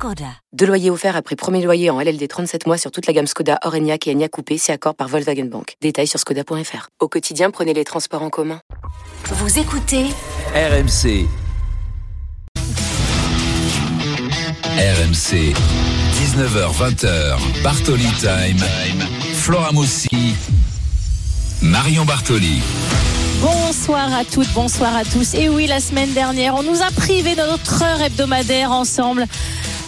Skoda. Deux loyers offerts après premier loyer en LLD 37 mois sur toute la gamme Skoda, Orenia et Enya Coupé, c'est accord par Volkswagen Bank. Détails sur skoda.fr. Au quotidien, prenez les transports en commun. Vous écoutez RMC. RMC. 19h20h. Bartoli Time. Flora Moussi. Marion Bartoli. Bonsoir à toutes, bonsoir à tous. Et oui, la semaine dernière, on nous a privé de notre heure hebdomadaire ensemble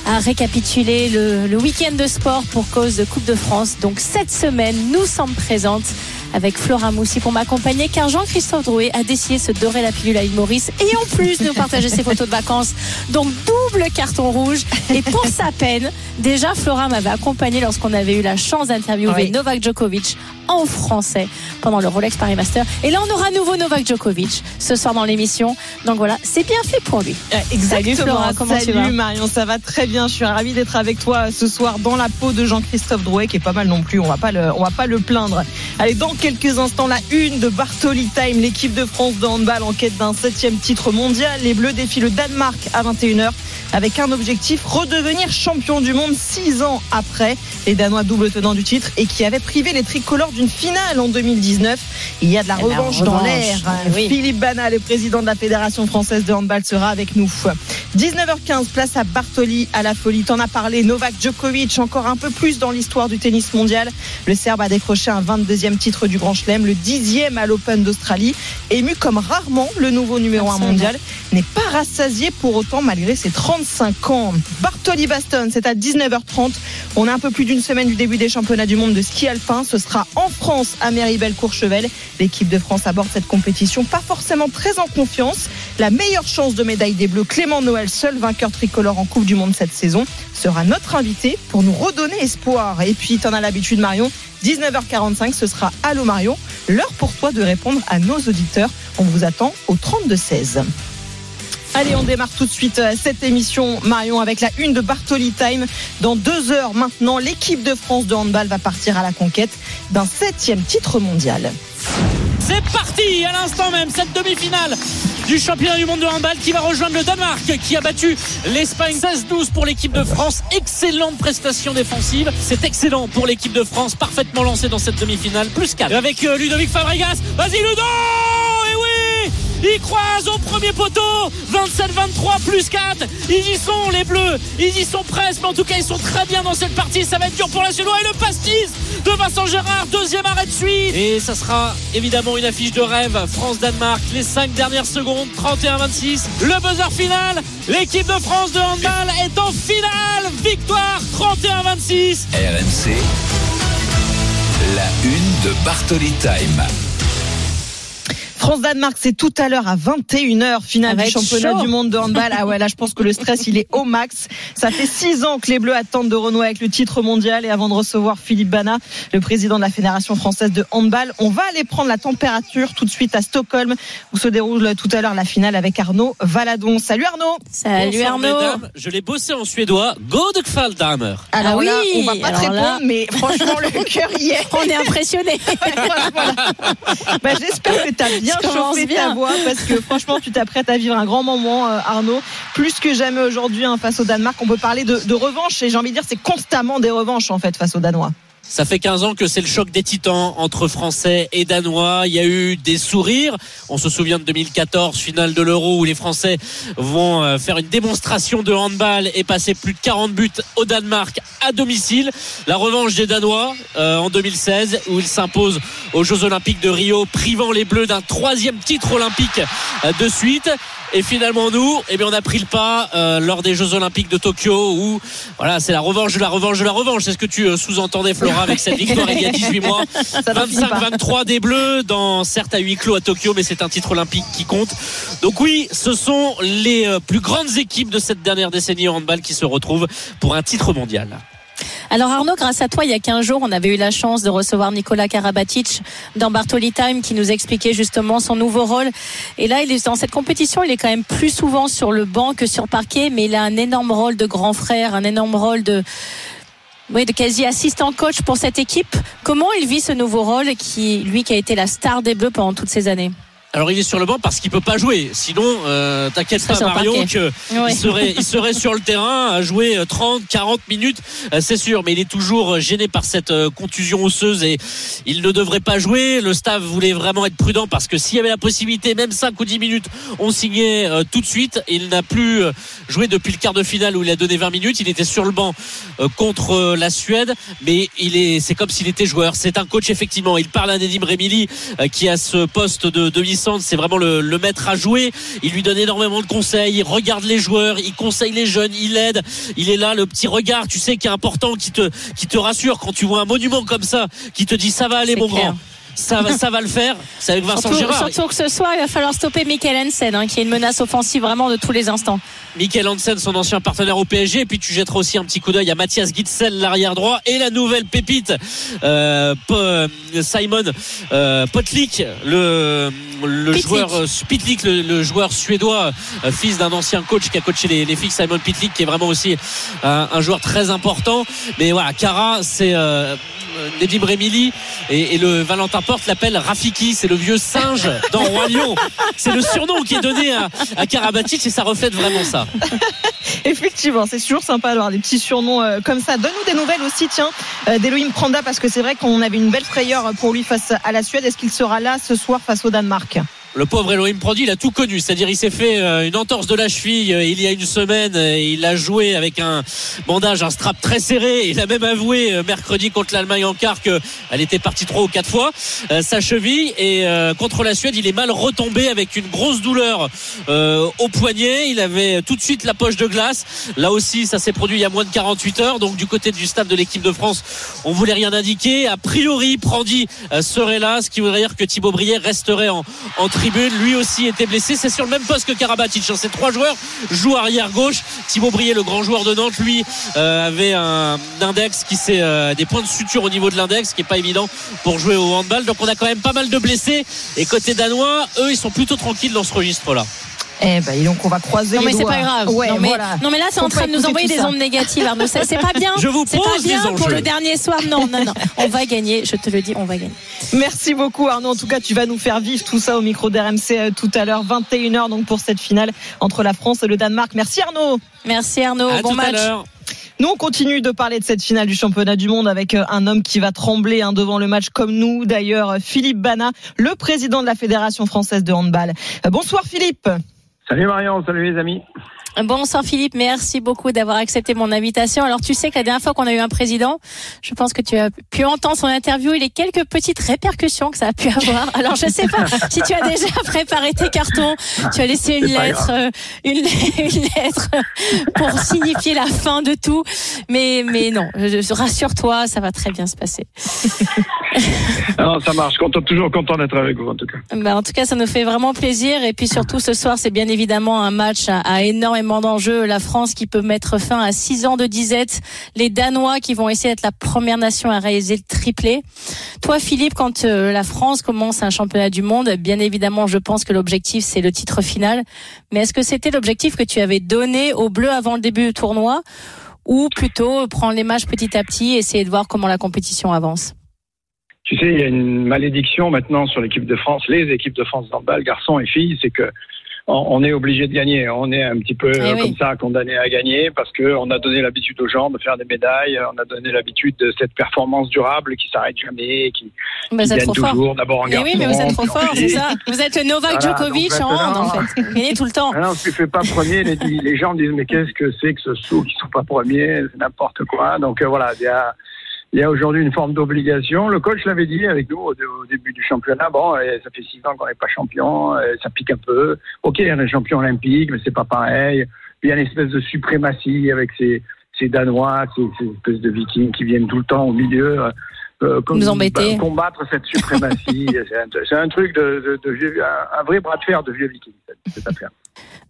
à récapituler le, week-end de sport pour cause de Coupe de France. Donc cette semaine, nous sommes présentes avec Flora Moussi pour m'accompagner car Jean-Christophe Drouet a décidé de se dorer la pilule à Maurice et en plus de nous partager ses photos de vacances. Donc double carton rouge et pour sa peine, déjà Flora m'avait accompagné lorsqu'on avait eu la chance d'interviewer Oui. Novak Djokovic en français pendant le Rolex Paris Master. Et là, on aura à nouveau Novak Djokovic ce soir dans l'émission. Donc voilà, c'est bien fait pour lui. Exactement. Salut Flora, comment tu Salut vas Marion, ça va très bien. Je suis ravie d'être avec toi ce soir dans la peau de Jean-Christophe Drouet, qui est pas mal non plus. On va pas le, on va pas le plaindre. Allez, dans quelques instants, la une de Bartoli Time, l'équipe de France de handball en quête d'un septième titre mondial. Les Bleus défient le Danemark à 21h avec un objectif redevenir champion du monde six ans après les Danois double tenants du titre et qui avaient privé les tricolores d'une finale en 2019. Il y a de la revanche dans l'air. oui. Philippe Bana, le président de la Fédération française de handball, sera avec nous. 19h15, place à Bartoli à la folie. T'en as parlé, Novak Djokovic, encore un peu plus dans l'histoire du tennis mondial. Le Serbe a décroché un 22e titre du Grand Chelem, le 10e à l'Open d'Australie. Ému comme rarement, le nouveau numéro 1 Absolument. mondial n'est pas rassasié pour autant malgré ses 35 ans. Bartoli Baston, c'est à 19h30. On a un peu plus d'une semaine du début des championnats du monde de ski alpin. Ce sera en France à Méribel-Courchevel. L'équipe de France aborde cette compétition pas forcément très en confiance. La meilleure chance de médaille des Bleus, Clément Noël, seul vainqueur tricolore en Coupe du Monde cette saison, sera notre invité pour nous redonner espoir. Et puis, t'en as l'habitude, Marion. 19h45, ce sera Allô Marion. L'heure pour toi de répondre à nos auditeurs. On vous attend au 32-16. Allez, on démarre tout de suite euh, cette émission, Marion, avec la une de Bartoli Time. Dans deux heures maintenant, l'équipe de France de handball va partir à la conquête d'un septième titre mondial. C'est parti à l'instant même cette demi-finale du championnat du monde de handball qui va rejoindre le Danemark qui a battu l'Espagne 16-12 pour l'équipe de France. Excellente prestation défensive. C'est excellent pour l'équipe de France, parfaitement lancée dans cette demi-finale. Plus 4 avec euh, Ludovic Fabregas. Vas-y Ludo il croise au premier poteau. 27-23 plus 4 Ils y sont les bleus. Ils y sont presque Mais en tout cas ils sont très bien dans cette partie. Ça va être dur pour la Suédois. Et le pastis de Vincent Gérard Deuxième arrêt de suite. Et ça sera évidemment une affiche de rêve. France-Danemark Les 5 dernières secondes 31-26 Le buzzer final. L'équipe de France de handball est en finale. Victoire 31-26 RMC. La une de Bartoli Time. France-Danemark, c'est tout à l'heure à 21h, finale du championnat chaud. du monde de handball. Ah ouais, là, je pense que le stress, il est au max. Ça fait six ans que les Bleus attendent de renouer avec le titre mondial. Et avant de recevoir Philippe Bana, le président de la Fédération française de handball, on va aller prendre la température tout de suite à Stockholm, où se déroule tout à l'heure la finale avec Arnaud Valadon. Salut Arnaud Salut Bonsoir, Arnaud. mesdames. Je l'ai bossé en suédois Godekvaldamer Alors Ah oui, là, on va pas te alors répondre, là- mais franchement, le cœur y est. On est impressionné. Voilà. Bah, J'espère que tu as bien Ça commence chauffé ta bien. voix parce que franchement, tu t'apprêtes à vivre un grand moment, euh, Arnaud. Plus que jamais aujourd'hui hein, face au Danemark, on peut parler de, de revanche et j'ai envie de dire c'est constamment des revanches en fait face aux Danois. Ça fait 15 ans que c'est le choc des titans entre Français et Danois. Il y a eu des sourires. On se souvient de 2014, finale de l'Euro, où les Français vont euh, faire une démonstration de handball et passer plus de 40 buts au Danemark à domicile. La revanche des Danois euh, en 2016, où ils s'imposent aux Jeux Olympiques de Rio, privant les Bleus d'un troisième titre olympique euh, de suite. Et finalement, nous, eh bien, on a pris le pas euh, lors des Jeux Olympiques de Tokyo, où voilà, c'est la revanche de la revanche de la revanche. C'est ce que tu euh, sous-entendais, Flora, avec cette victoire il y a 18 mois. Ça n'en finit pas. 25-23 des Bleus, dans certes à huis clos à Tokyo, mais c'est un titre olympique qui compte. Donc oui, ce sont les euh, plus grandes équipes de cette dernière décennie en handball qui se retrouvent pour un titre mondial. Alors Arnaud, grâce à toi, il y a 15 jours, on avait eu la chance de recevoir Nicolas Karabatic dans Bartoli Time qui nous expliquait justement son nouveau rôle. Et là, il est dans cette compétition, il est quand même plus souvent sur le banc que sur parquet, mais il a un énorme rôle de grand frère, un énorme rôle de oui, de quasi assistant coach pour cette équipe. Comment il vit ce nouveau rôle qui, lui, qui a été la star des Bleus pendant toutes ces années? Alors il est sur le banc parce qu'il peut pas jouer. Sinon, euh, t'inquiète pas Marion qu'il serait, il serait sur le terrain à jouer 30, 40 minutes, euh, c'est sûr. Mais il est toujours gêné par cette euh, contusion osseuse et il ne devrait pas jouer. Le staff voulait vraiment être prudent parce que s'il y avait la possibilité, même 5 ou 10 minutes, on signait tout de suite. Il n'a plus joué depuis le quart de finale où il a donné 20 minutes. Il était sur le banc contre la Suède, mais il est, c'est comme s'il était joueur. C'est un coach effectivement. Il parle à Nedim Remili qui a ce poste de demi c'est vraiment le, maître à jouer. Il lui donne énormément de conseils, il regarde les joueurs, il conseille les jeunes, il aide. Il est là, le petit regard, tu sais, qui est important, qui te, qui te rassure quand tu vois un monument comme ça, qui te dit ça va aller, mon grand ça va, ça va le faire. C'est avec Vincent surtout, Girard. Surtout que ce soir, il va falloir stopper Michael Hansen, hein, qui est une menace offensive vraiment de tous les instants. Michael Hansen, son ancien partenaire au PSG. Et puis tu jetteras aussi un petit coup d'œil à Mathias Gitzel, l'arrière droit, et la nouvelle pépite euh, Simon euh, Potlik, le, le joueur euh, Pitlik, le, joueur suédois, euh, fils d'un ancien coach qui a coaché les, les filles, Simon Pitlik, qui est vraiment aussi un, un joueur très important. Mais voilà, Cara, c'est euh, Nedim Remili et, le Valentin Porte l'appelle Rafiki, c'est le vieux singe dans Roi. C'est le surnom qui est donné à, à Karabatic et ça reflète vraiment ça. Effectivement, c'est toujours sympa d'avoir des petits surnoms euh, comme ça. Donne-nous des nouvelles aussi, tiens, euh, d'Elohim Pranda, parce que c'est vrai qu'on avait une belle frayeur pour lui face à la Suède. Est-ce qu'il sera là ce soir face au Danemark? Le pauvre Elohim Prodi, il a tout connu. C'est-à-dire, il s'est fait euh, une entorse de la cheville euh, il y a une semaine. Il a joué avec un bandage, un strap très serré. Il a même avoué euh, mercredi contre l'Allemagne en quart qu'elle était partie trois ou quatre fois sa cheville. Et contre la Suède, il est mal retombé avec une grosse douleur au poignet. Il avait tout de suite la poche de glace. Là aussi, ça s'est produit il y a moins de 48 heures. Donc, du côté du staff de l'équipe de France, on voulait rien indiquer. A priori, Prandi serait là, ce qui voudrait dire que Thibaut Brière resterait en, en lui aussi était blessé. C'est sur le même poste que Karabatic. Ces trois joueurs jouent arrière gauche. Thibaut Brier, le grand joueur de Nantes, lui euh, avait un index qui c'est euh, des points de suture au niveau de l'index, qui est pas évident pour jouer au handball. Donc on a quand même pas mal de blessés. Et côté danois, eux, ils sont plutôt tranquilles dans ce registre-là. Eh ben, donc on va croiser non, mais c'est pas grave. non, mais, non, mais là, c'est en train de nous envoyer des ondes négatives, Arnaud. C'est pas bien. Je vous C'est pas bien pour le dernier soir. Non, non, non. On va gagner. Je te le dis, on va gagner. Merci beaucoup, Arnaud. En tout cas, tu vas nous faire vivre tout ça au micro d'RMC euh, tout à l'heure, 21h, donc pour cette finale entre la France et le Danemark. Merci, Arnaud. Merci, Arnaud. À bon tout match. À l'heure. Nous, on continue de parler de cette finale du championnat du monde avec euh, un homme qui va trembler hein, devant le match comme nous. D'ailleurs, Philippe Bana, le président de la Fédération française de handball. Euh, bonsoir, Philippe. Salut Marion, salut les amis. Bonsoir Philippe, merci beaucoup d'avoir accepté mon invitation. Alors tu sais que la dernière fois qu'on a eu un président, je pense que tu as pu entendre son interview et les quelques petites répercussions que ça a pu avoir. Alors je sais pas si tu as déjà préparé tes cartons, tu as laissé une lettre, euh, une, une, lettre pour signifier la fin de tout, mais mais non, rassure-toi, ça va très bien se passer. non, ça marche. Content, toujours content d'être avec vous en tout cas. Ben, en tout cas, ça nous fait vraiment plaisir et puis surtout ce soir, c'est bien évidemment un match à, à énormément d'enjeux. La France qui peut mettre fin à 6 ans de disette. Les Danois qui vont essayer d'être la première nation à réaliser le triplé. Toi, Philippe, quand euh, la France commence un championnat du monde, bien évidemment, je pense que l'objectif, c'est le titre final. Mais est-ce que c'était l'objectif que tu avais donné aux Bleus avant le début du tournoi? Ou plutôt prendre les matchs petit à petit et essayer de voir comment la compétition avance? Tu sais, il y a une malédiction maintenant sur l'équipe de France, les équipes de France d'handball, garçons et filles, c'est que on est obligé de gagner. On est un petit peu Eh oui. comme ça condamné à gagner parce que on a donné l'habitude aux gens de faire des médailles, on a donné l'habitude de cette performance durable qui s'arrête jamais, qui, qui gagne toujours. D'abord en Eh garçon. oui, mais vous êtes trop fort, c'est ça. Vous êtes le Novak Voilà, Djokovic en hand, en maintenant- fait. Vous gagnez tout le temps. Non, tu fais pas premier, les, les gens disent mais qu'est-ce que c'est que ce saut qui sont pas premiers, c'est n'importe quoi. Donc euh, voilà, il y a, il y a aujourd'hui une forme d'obligation. Le coach l'avait dit avec nous au, au début du championnat. Bon, ça fait six ans qu'on n'est pas champion, ça pique un peu. Ok, on est champion olympique, mais c'est pas pareil. Puis il y a une espèce de suprématie avec ces, ces Danois, ces, ces espèces de Vikings qui viennent tout le temps au milieu. euh, comme- Nous embêter. bah, combattre cette suprématie, c'est un, un truc de, de, de vieux, un, un vrai bras de fer de vieux vikings, cette, cette affaire.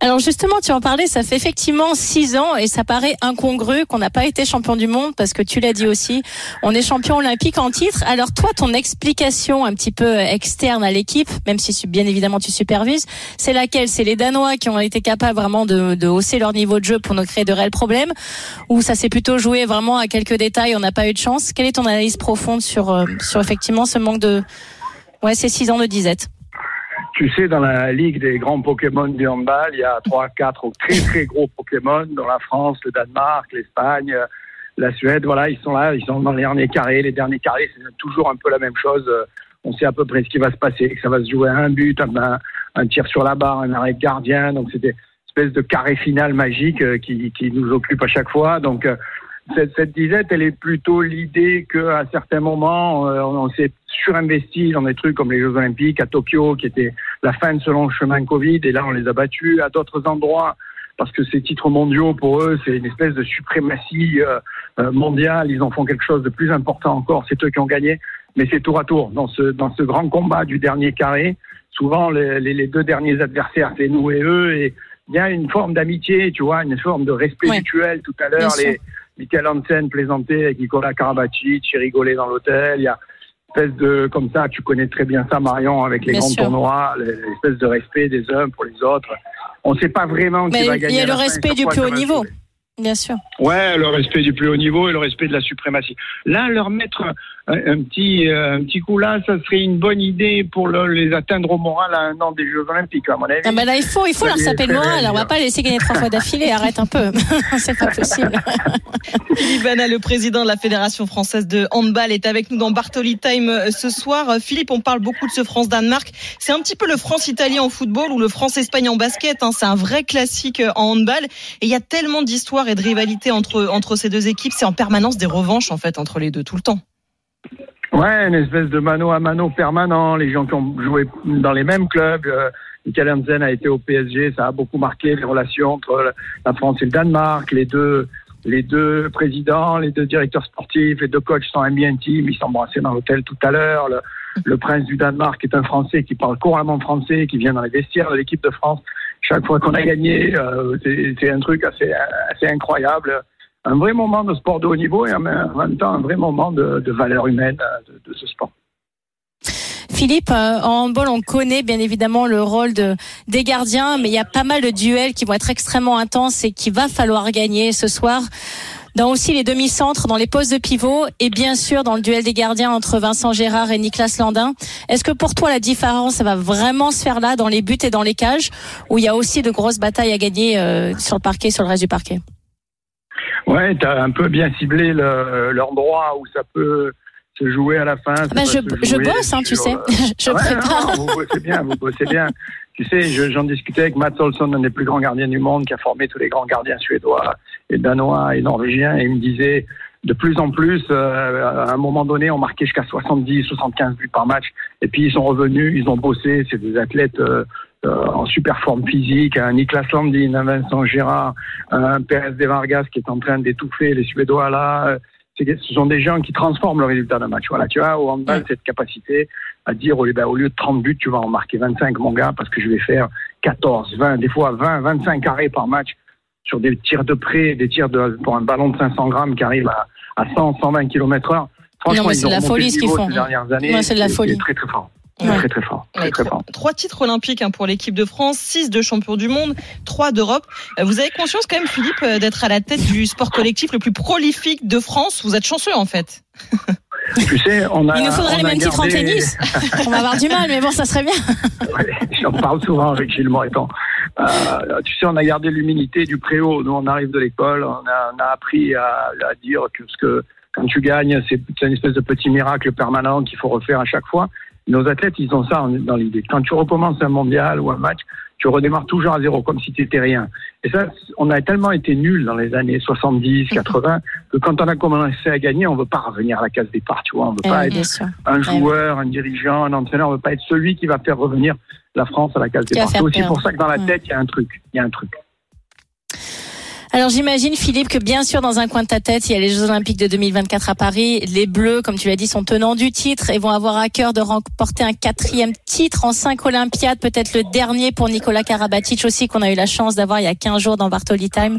Alors justement, tu en parlais, ça fait effectivement six ans et ça paraît incongru qu'on n'a pas été champion du monde parce que tu l'as dit aussi, on est champion olympique en titre. Alors toi, ton explication un petit peu externe à l'équipe, même si bien évidemment tu supervises, c'est laquelle? C'est les Danois qui ont été capables vraiment de, hausser leur niveau de jeu pour nous créer de réels problèmes? Ou ça s'est plutôt joué vraiment à quelques détails, on n'a pas eu de chance? Quelle est ton analyse profonde sur, euh, sur effectivement ce manque de... Ouais, ces six ans de disette? Tu sais, dans la ligue des grands Pokémon du handball, il y a trois, quatre très très gros Pokémon dans la France, le Danemark, l'Espagne, la Suède. Voilà, ils sont là, ils sont dans les derniers carrés. Les derniers carrés, c'est toujours un peu la même chose. On sait à peu près ce qui va se passer, que ça va se jouer à un but, un, tir sur la barre, un arrêt gardien. Donc c'était espèce de carré final magique euh, qui, qui nous occupe à chaque fois. Donc euh, cette, cette, disette, elle est plutôt l'idée qu'à certains moments, euh, on, s'est surinvesti dans des trucs comme les Jeux Olympiques à Tokyo, qui était la fin de ce long chemin Covid, et là on les a battus à d'autres endroits parce que ces titres mondiaux pour eux, c'est une espèce de suprématie euh, euh, mondiale. Ils en font quelque chose de plus important encore. C'est eux qui ont gagné, mais c'est tour à tour dans ce dans ce grand combat du dernier carré. Souvent, les, les, les deux derniers adversaires, c'est nous et eux, et il y a une forme d'amitié, tu vois, une forme de respect mutuel. Tout à l'heure, les Michael Hansen plaisantait avec Nicolas Karabatic, il rigolait dans l'hôtel. Il y a une espèce de, comme ça, tu connais très bien ça, Marion, avec les grands tournois, l'espèce de respect des uns pour les autres. On ne sait pas vraiment qui va gagner. Il y a le respect du plus haut niveau. Bien sûr. Ouais, le respect du plus haut niveau et le respect de la suprématie. Là, leur mettre un, petit, euh, un petit coup là, ça serait une bonne idée pour les atteindre au moral à un an des Jeux Olympiques, à mon avis. Ah ben là, il faut, il faut leur saper le moral. On va pas laisser gagner trois fois d'affilée. Arrête un peu. C'est pas possible. Philippe Vanna, le président de la Fédération française de handball, est avec nous dans Bartoli Time euh, ce soir. Euh, Philippe, on parle beaucoup de ce France-Danemark. C'est un petit peu le France-Italien en football ou le France-Espagne en basket. Hein. C'est un vrai classique en handball. Et il y a tellement d'histoires et de rivalité entre, entre ces deux équipes. C'est en permanence des revanches, en fait, entre les deux, tout le temps. Ouais, une espèce de mano à mano permanent. Les gens qui ont joué dans les mêmes clubs. Euh, Michael Hansen a été au PSG. Ça a beaucoup marqué les relations entre la France et le Danemark. Les deux, les deux présidents, les deux directeurs sportifs, les deux coachs sont amis intimes. Ils s'embrassaient dans l'hôtel tout à l'heure. Le, prince du Danemark est un Français qui parle couramment français, qui vient dans les vestiaires de l'équipe de France chaque fois qu'on a gagné, euh, c'est un truc assez incroyable. Un vrai moment de sport de haut niveau et en même temps un vrai moment de, valeur humaine euh, de, ce sport. Philippe, euh, en handball, on connaît bien évidemment le rôle de, des gardiens, mais il y a pas mal de duels qui vont être extrêmement intenses et qu'il va falloir gagner ce soir dans aussi les demi-centres, dans les postes de pivot et bien sûr dans le duel des gardiens entre Vincent Gérard et Niklas Landin. Est-ce que pour toi la différence va vraiment se faire là dans les buts et dans les cages où il y a aussi de grosses batailles à gagner euh, sur le parquet, sur le reste du parquet? Ouais, tu as un peu bien ciblé l'endroit où ça peut se jouer à la fin. Ben je, je, bosse, hein, tu sais. je ouais, prépare. Non, vous bossez bien, vous bossez bien. Tu sais, j'en discutais avec Matt Olson, un des plus grands gardiens du monde, qui a formé tous les grands gardiens suédois et danois et norvégiens, et il me disait, de plus en plus, euh, à un moment donné, on marquait jusqu'à 70, 75 buts par match, et puis ils sont revenus, ils ont bossé, c'est des athlètes euh, euh, en super forme physique, un Niklas Landin, un Vincent Gérard, un Pérez de Vargas qui est en train d'étouffer les Suédois là, ce sont des gens qui transforment le résultat d'un match. Voilà, tu vois, au handball, cette capacité à dire au, ben, au lieu de 30 buts, tu vas en marquer 25, mon gars, parce que je vais faire 14, 20, des fois 20, 25 carrés par match sur des tirs de près, des tirs de, pour un ballon de 500 grammes qui arrive à, à 100, 120 km heure. Franchement, c'est de la folie ce qu'ils font. Ces dernières années, c'est de la folie. Très, très fort. Très, très fort. Très, très trois, fort. trois, titres olympiques hein, pour l'équipe de France, six de champion du monde, trois d'Europe. Euh, vous avez conscience quand même, Philippe, euh, d'être à la tête du sport collectif le plus prolifique de France. Vous êtes chanceux en fait. Tu sais, on a, Il nous faudrait les mêmes titres en tennis. on va avoir du mal, mais bon, ça serait bien. J'en parle souvent avec Gilles Moreton. Euh, tu sais, on a gardé l'humilité du préau. Nous, on arrive de l'école, on a, on a, appris à, à dire que, ce que quand tu gagnes, c'est une espèce de petit miracle permanent qu'il faut refaire à chaque fois. Nos athlètes, ils ont ça dans l'idée. Quand tu recommences un mondial ou un match, tu redémarres toujours à zéro, comme si tu étais rien. Et ça, on a tellement été nuls dans les années 70, 80, que quand on a commencé à gagner, on veut pas revenir à la case départ, tu vois. On veut pas être un joueur, un dirigeant, un entraîneur, on veut pas être celui qui va faire revenir la France à la case départ. C'est aussi pour ça que dans la tête, il y a un truc. Il y a un truc. Alors j'imagine Philippe que bien sûr dans un coin de ta tête il y a les Jeux Olympiques de 2024 à Paris. Les Bleus, comme tu l'as dit, sont tenants du titre et vont avoir à cœur de remporter un quatrième titre en cinq Olympiades, peut-être le dernier pour Nicolas Karabatic aussi qu'on a eu la chance d'avoir il y a 15 jours dans Bartoli Time.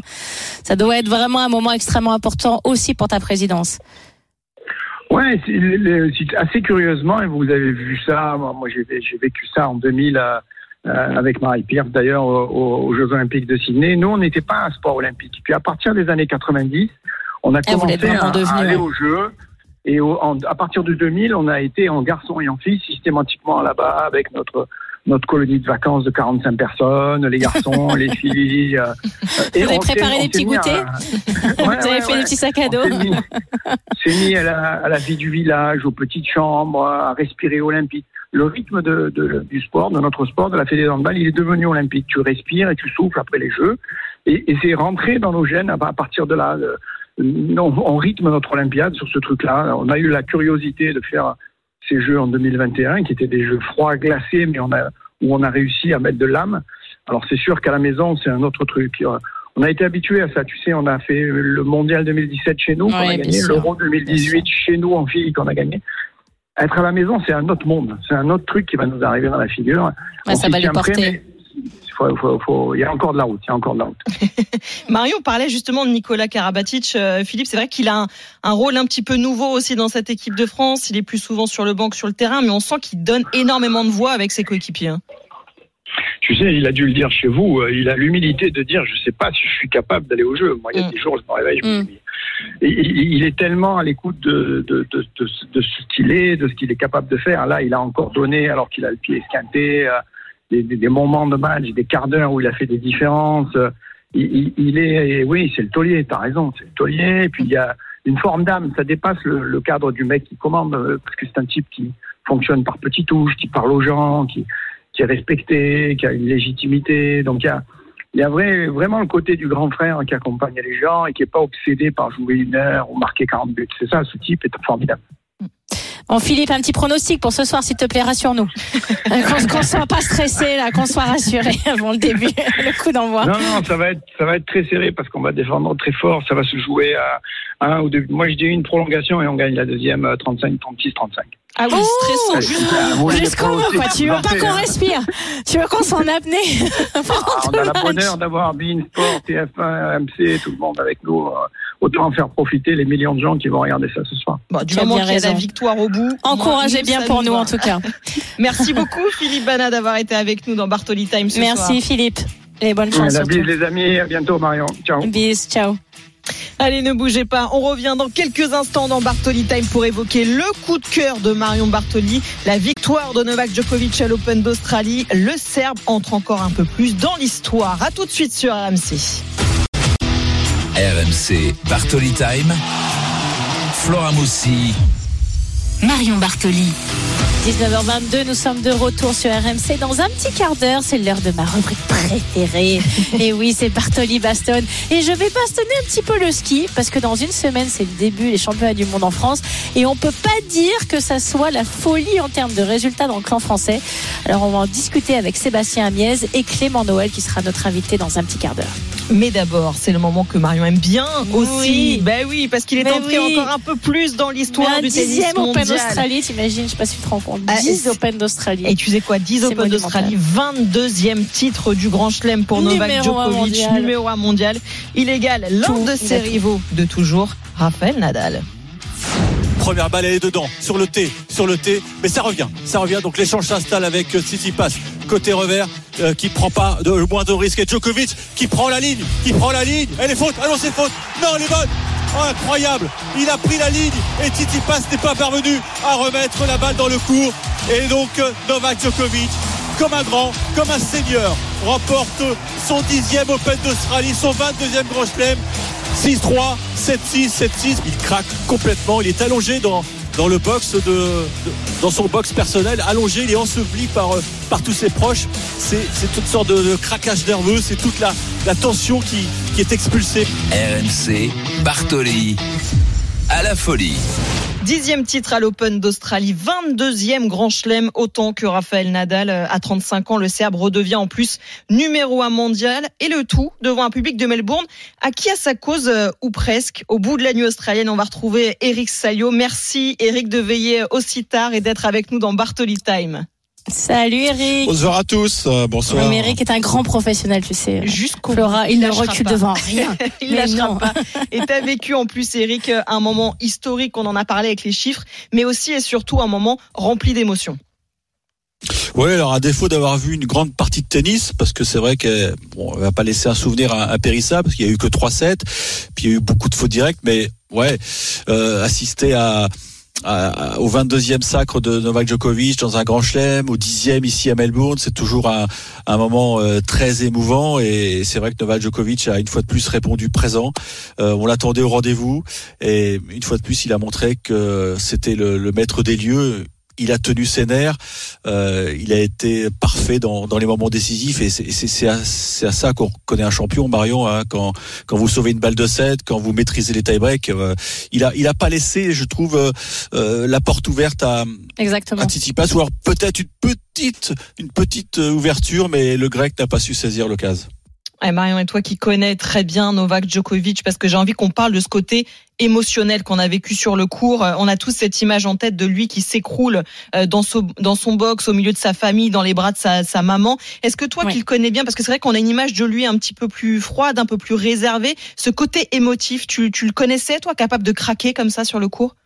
Ça doit être vraiment un moment extrêmement important aussi pour ta présidence. Ouais, assez curieusement, et vous avez vu ça, moi j'ai vécu ça en 2000 euh, euh, avec Marie Pierce d'ailleurs aux, aux Jeux Olympiques de Sydney. Nous, on n'était pas un sport olympique. Puis à partir des années 90, on a Ah, vous commencé à, aller aux Jeux. Et au- en- à partir de 2000, on a été en garçons et en filles systématiquement là-bas avec notre notre colonie de vacances de 45 personnes, les garçons, les filles. euh, et Vous avez préparé des petits à- goûters Ouais, Vous avez ouais, fait ouais. des petits sacs à dos On s'est mis, mis à, la, à la vie du village, aux petites chambres, à respirer olympique. Le rythme de, de- du sport, de notre sport, de la fédération de handball, il est devenu olympique. Tu respires et tu souffles après les Jeux. Et, et c'est rentré dans nos gènes à à partir de là. euh, On, on rythme notre Olympiade sur ce truc-là. On a eu la curiosité de faire ces Jeux en 2021, qui étaient des Jeux froids, glacés, mais on a, où on a réussi à mettre de l'âme. Alors c'est sûr qu'à la maison, c'est un autre truc. Euh, On a été habitué à ça. Tu sais, on a fait le Mondial 2017 chez nous, qu'on Ouais, a gagné, l'Euro 2018 chez nous en filles, qu'on a gagné. Être à la maison, c'est un autre monde. C'est un autre truc qui va nous arriver dans la figure. Ouais, On ça va lui prêt, porter. mais faut- faut- faut- Il y a encore de la route. Il y a encore de la route. Marion parlait justement de Nicolas Karabatic. Euh, Philippe, c'est vrai qu'il a un, un rôle un petit peu nouveau aussi dans cette équipe de France. Il est plus souvent sur le banc que sur le terrain, mais on sent qu'il donne énormément de voix avec ses coéquipiers. hein. Tu sais, il a dû le dire chez vous. euh, Il a l'humilité de dire, je sais pas si je suis capable d'aller au jeu. Moi, il y a Mm. des jours, je me réveille, je me Mm. dis, il, est tellement à l'écoute de, ce qu'il est, de ce qu'il est capable de faire. Là, il a encore donné, alors qu'il a le pied esquinté, euh, des, moments de match, des quarts d'heure où il a fait des différences. Euh, Il, est, oui, c'est le taulier, t'as raison, c'est le taulier. Et puis il y a une forme d'âme, ça dépasse le, le cadre du mec qui commande, euh, parce que c'est un type qui fonctionne par petites touches, qui parle aux gens, qui, qui est respecté, qui a une légitimité. Donc il y a, il y a vrai, vraiment le côté du grand frère qui accompagne les gens et qui n'est pas obsédé par jouer une heure ou marquer 40 buts. C'est ça, ce type est formidable. Bon Philippe, un petit pronostic pour ce soir, s'il te plaît, rassure-nous. Euh, Qu'on qu'on soit pas stressé là, qu'on soit rassuré avant le début, le coup d'envoi. Non, non, ça va être, ça va être très serré parce qu'on va défendre très fort. Ça va se jouer à un ou deux. Moi, je dis une prolongation et on gagne la deuxième euh, 35, 36, 35. Ah oui, Oh stressant. Jusqu'au Ah, bout, quoi. Tu veux pas qu'on respire? Tu veux qu'on s'en apnée Ah, on a la match? bonheur d'avoir Bein Sport, TF1, MC, tout le monde avec nous. Autant en faire profiter les millions de gens qui vont regarder ça ce soir. Bon, du moment qu'il y a la victoire au bout. Encouragez bien pour nous en tout cas. Merci beaucoup Philippe Bana d'avoir été avec nous dans Bartoli Time ce soir. Merci Philippe. Et bonne chance La surtout. bise les amis, à bientôt Marion. Ciao. Bis, ciao. Allez, ne bougez pas. On revient dans quelques instants dans Bartoli Time pour évoquer le coup de cœur de Marion Bartoli, la victoire de Novak Djokovic à l'Open d'Australie. Le Serbe entre encore un peu plus dans l'histoire. À tout de suite sur RMC. RMC Bartoli Time. Flora Moussi. Marion Bartoli. 19h22, nous sommes de retour sur RMC. Dans un petit quart d'heure, c'est l'heure de ma rubrique préférée. Et oui, c'est Bartoli Baston. Et je vais bastonner un petit peu le ski, parce que dans une semaine, c'est le début des championnats du monde en France. Et on peut pas dire que ça soit la folie en termes de résultats dans le clan français. Alors, on va en discuter avec Sébastien Amiez et Clément Noël, qui sera notre invité dans un petit quart d'heure. Mais d'abord, c'est le moment que Marion aime bien aussi. Oui. Ben oui, parce qu'il est Ben entré oui. encore un peu plus dans l'histoire du tennis dixième Open mondial. d'Australie, t'imagines, je sais pas si tu te rends compte. Ah, 10 c'est- Open d'Australie. Et tu sais quoi, 10 C'est Open d'Australie, 22e titre du Grand Chelem pour Novak Numéro Djokovic, mondial. numéro 1 mondial. Il égale l'un de ses rivaux de toujours, Rafael Nadal. Première balle, elle est dedans, sur le T, sur le T, mais ça revient, ça revient. Donc l'échange s'installe avec euh, Tsitsipas, côté revers, euh, qui prend pas de, le moins de risque. Et Djokovic qui prend la ligne, qui prend la ligne. Elle est faute, ah non c'est faute, non elle est bonne. Incroyable, il a pris la ligne et Tsitsipas n'est pas parvenu à remettre la balle dans le cours. Et donc euh, Novak Djokovic, comme un grand, comme un seigneur, remporte son dixième Open d'Australie, son 22e Grand Chelem. 6-3, 7-6, 7-6. Il craque complètement. Il est allongé dans, dans le box de, dans son box personnel, allongé, il est enseveli par, euh, par tous ses proches. C'est, c'est toute sorte de, de craquage nerveux, c'est toute la, la tension qui, qui est expulsée. RMC Bartoli. À la folie. Dixième titre à l'Open d'Australie, 22e grand chelem, autant que Raphaël Nadal. À 35 ans, le Serbe redevient en plus numéro un mondial et le tout devant un public de Melbourne à qui à sa cause euh, ou presque. Au bout de la nuit australienne, on va retrouver Eric Salio. Merci Eric de veiller aussi tard et d'être avec nous dans Bartoli Time. Salut Eric. Bonsoir à tous. Euh, bonsoir. Mais Eric est un grand professionnel, tu sais. Jusqu'au Flora, il, il ne recule pas. devant rien. il Mais lâchera non. pas. Et t'as vécu en plus, Eric, un moment historique. On en a parlé avec les chiffres, mais aussi et surtout un moment rempli d'émotions. Oui, alors à défaut d'avoir vu une grande partie de tennis, parce que c'est vrai que bon, on va pas laisser un souvenir impérissable, parce qu'il y a eu que 3-7, puis il y a eu beaucoup de fautes directes, mais ouais, euh, assister à, à- au 22e sacre de Novak Djokovic dans un grand chelem, au 10e ici à Melbourne, c'est toujours un, moment euh, très émouvant et c'est vrai que Novak Djokovic a une fois de plus répondu présent. Euh, on l'attendait au rendez-vous et une fois de plus, il a montré que c'était le maître des lieux. Il a tenu ses nerfs, euh, il a été parfait dans, dans les moments décisifs et c'est- à, c'est à ça qu'on connaît un champion, Marion. Hein, quand, quand vous sauvez une balle de 7, quand vous maîtrisez les tie-breaks, euh, il a il a pas laissé, je trouve, euh, euh, la porte ouverte à, Exactement. à Tsitsipas, ou alors peut-être une petite une petite ouverture, mais le Grec n'a pas su saisir l'occasion. Eh, Marion, et toi qui connais très bien Novak Djokovic, parce que j'ai envie qu'on parle de ce côté émotionnel qu'on a vécu sur le cours. Euh, On a tous cette image en tête de lui qui s'écroule euh, dans son, dans son box, au milieu de sa famille, dans les bras de sa, sa maman. Est-ce que toi Ouais. qui le connais bien, parce que c'est vrai qu'on a une image de lui un petit peu plus froide, un peu plus réservée, ce côté émotif, tu, tu le connaissais, toi, capable de craquer comme ça sur le cours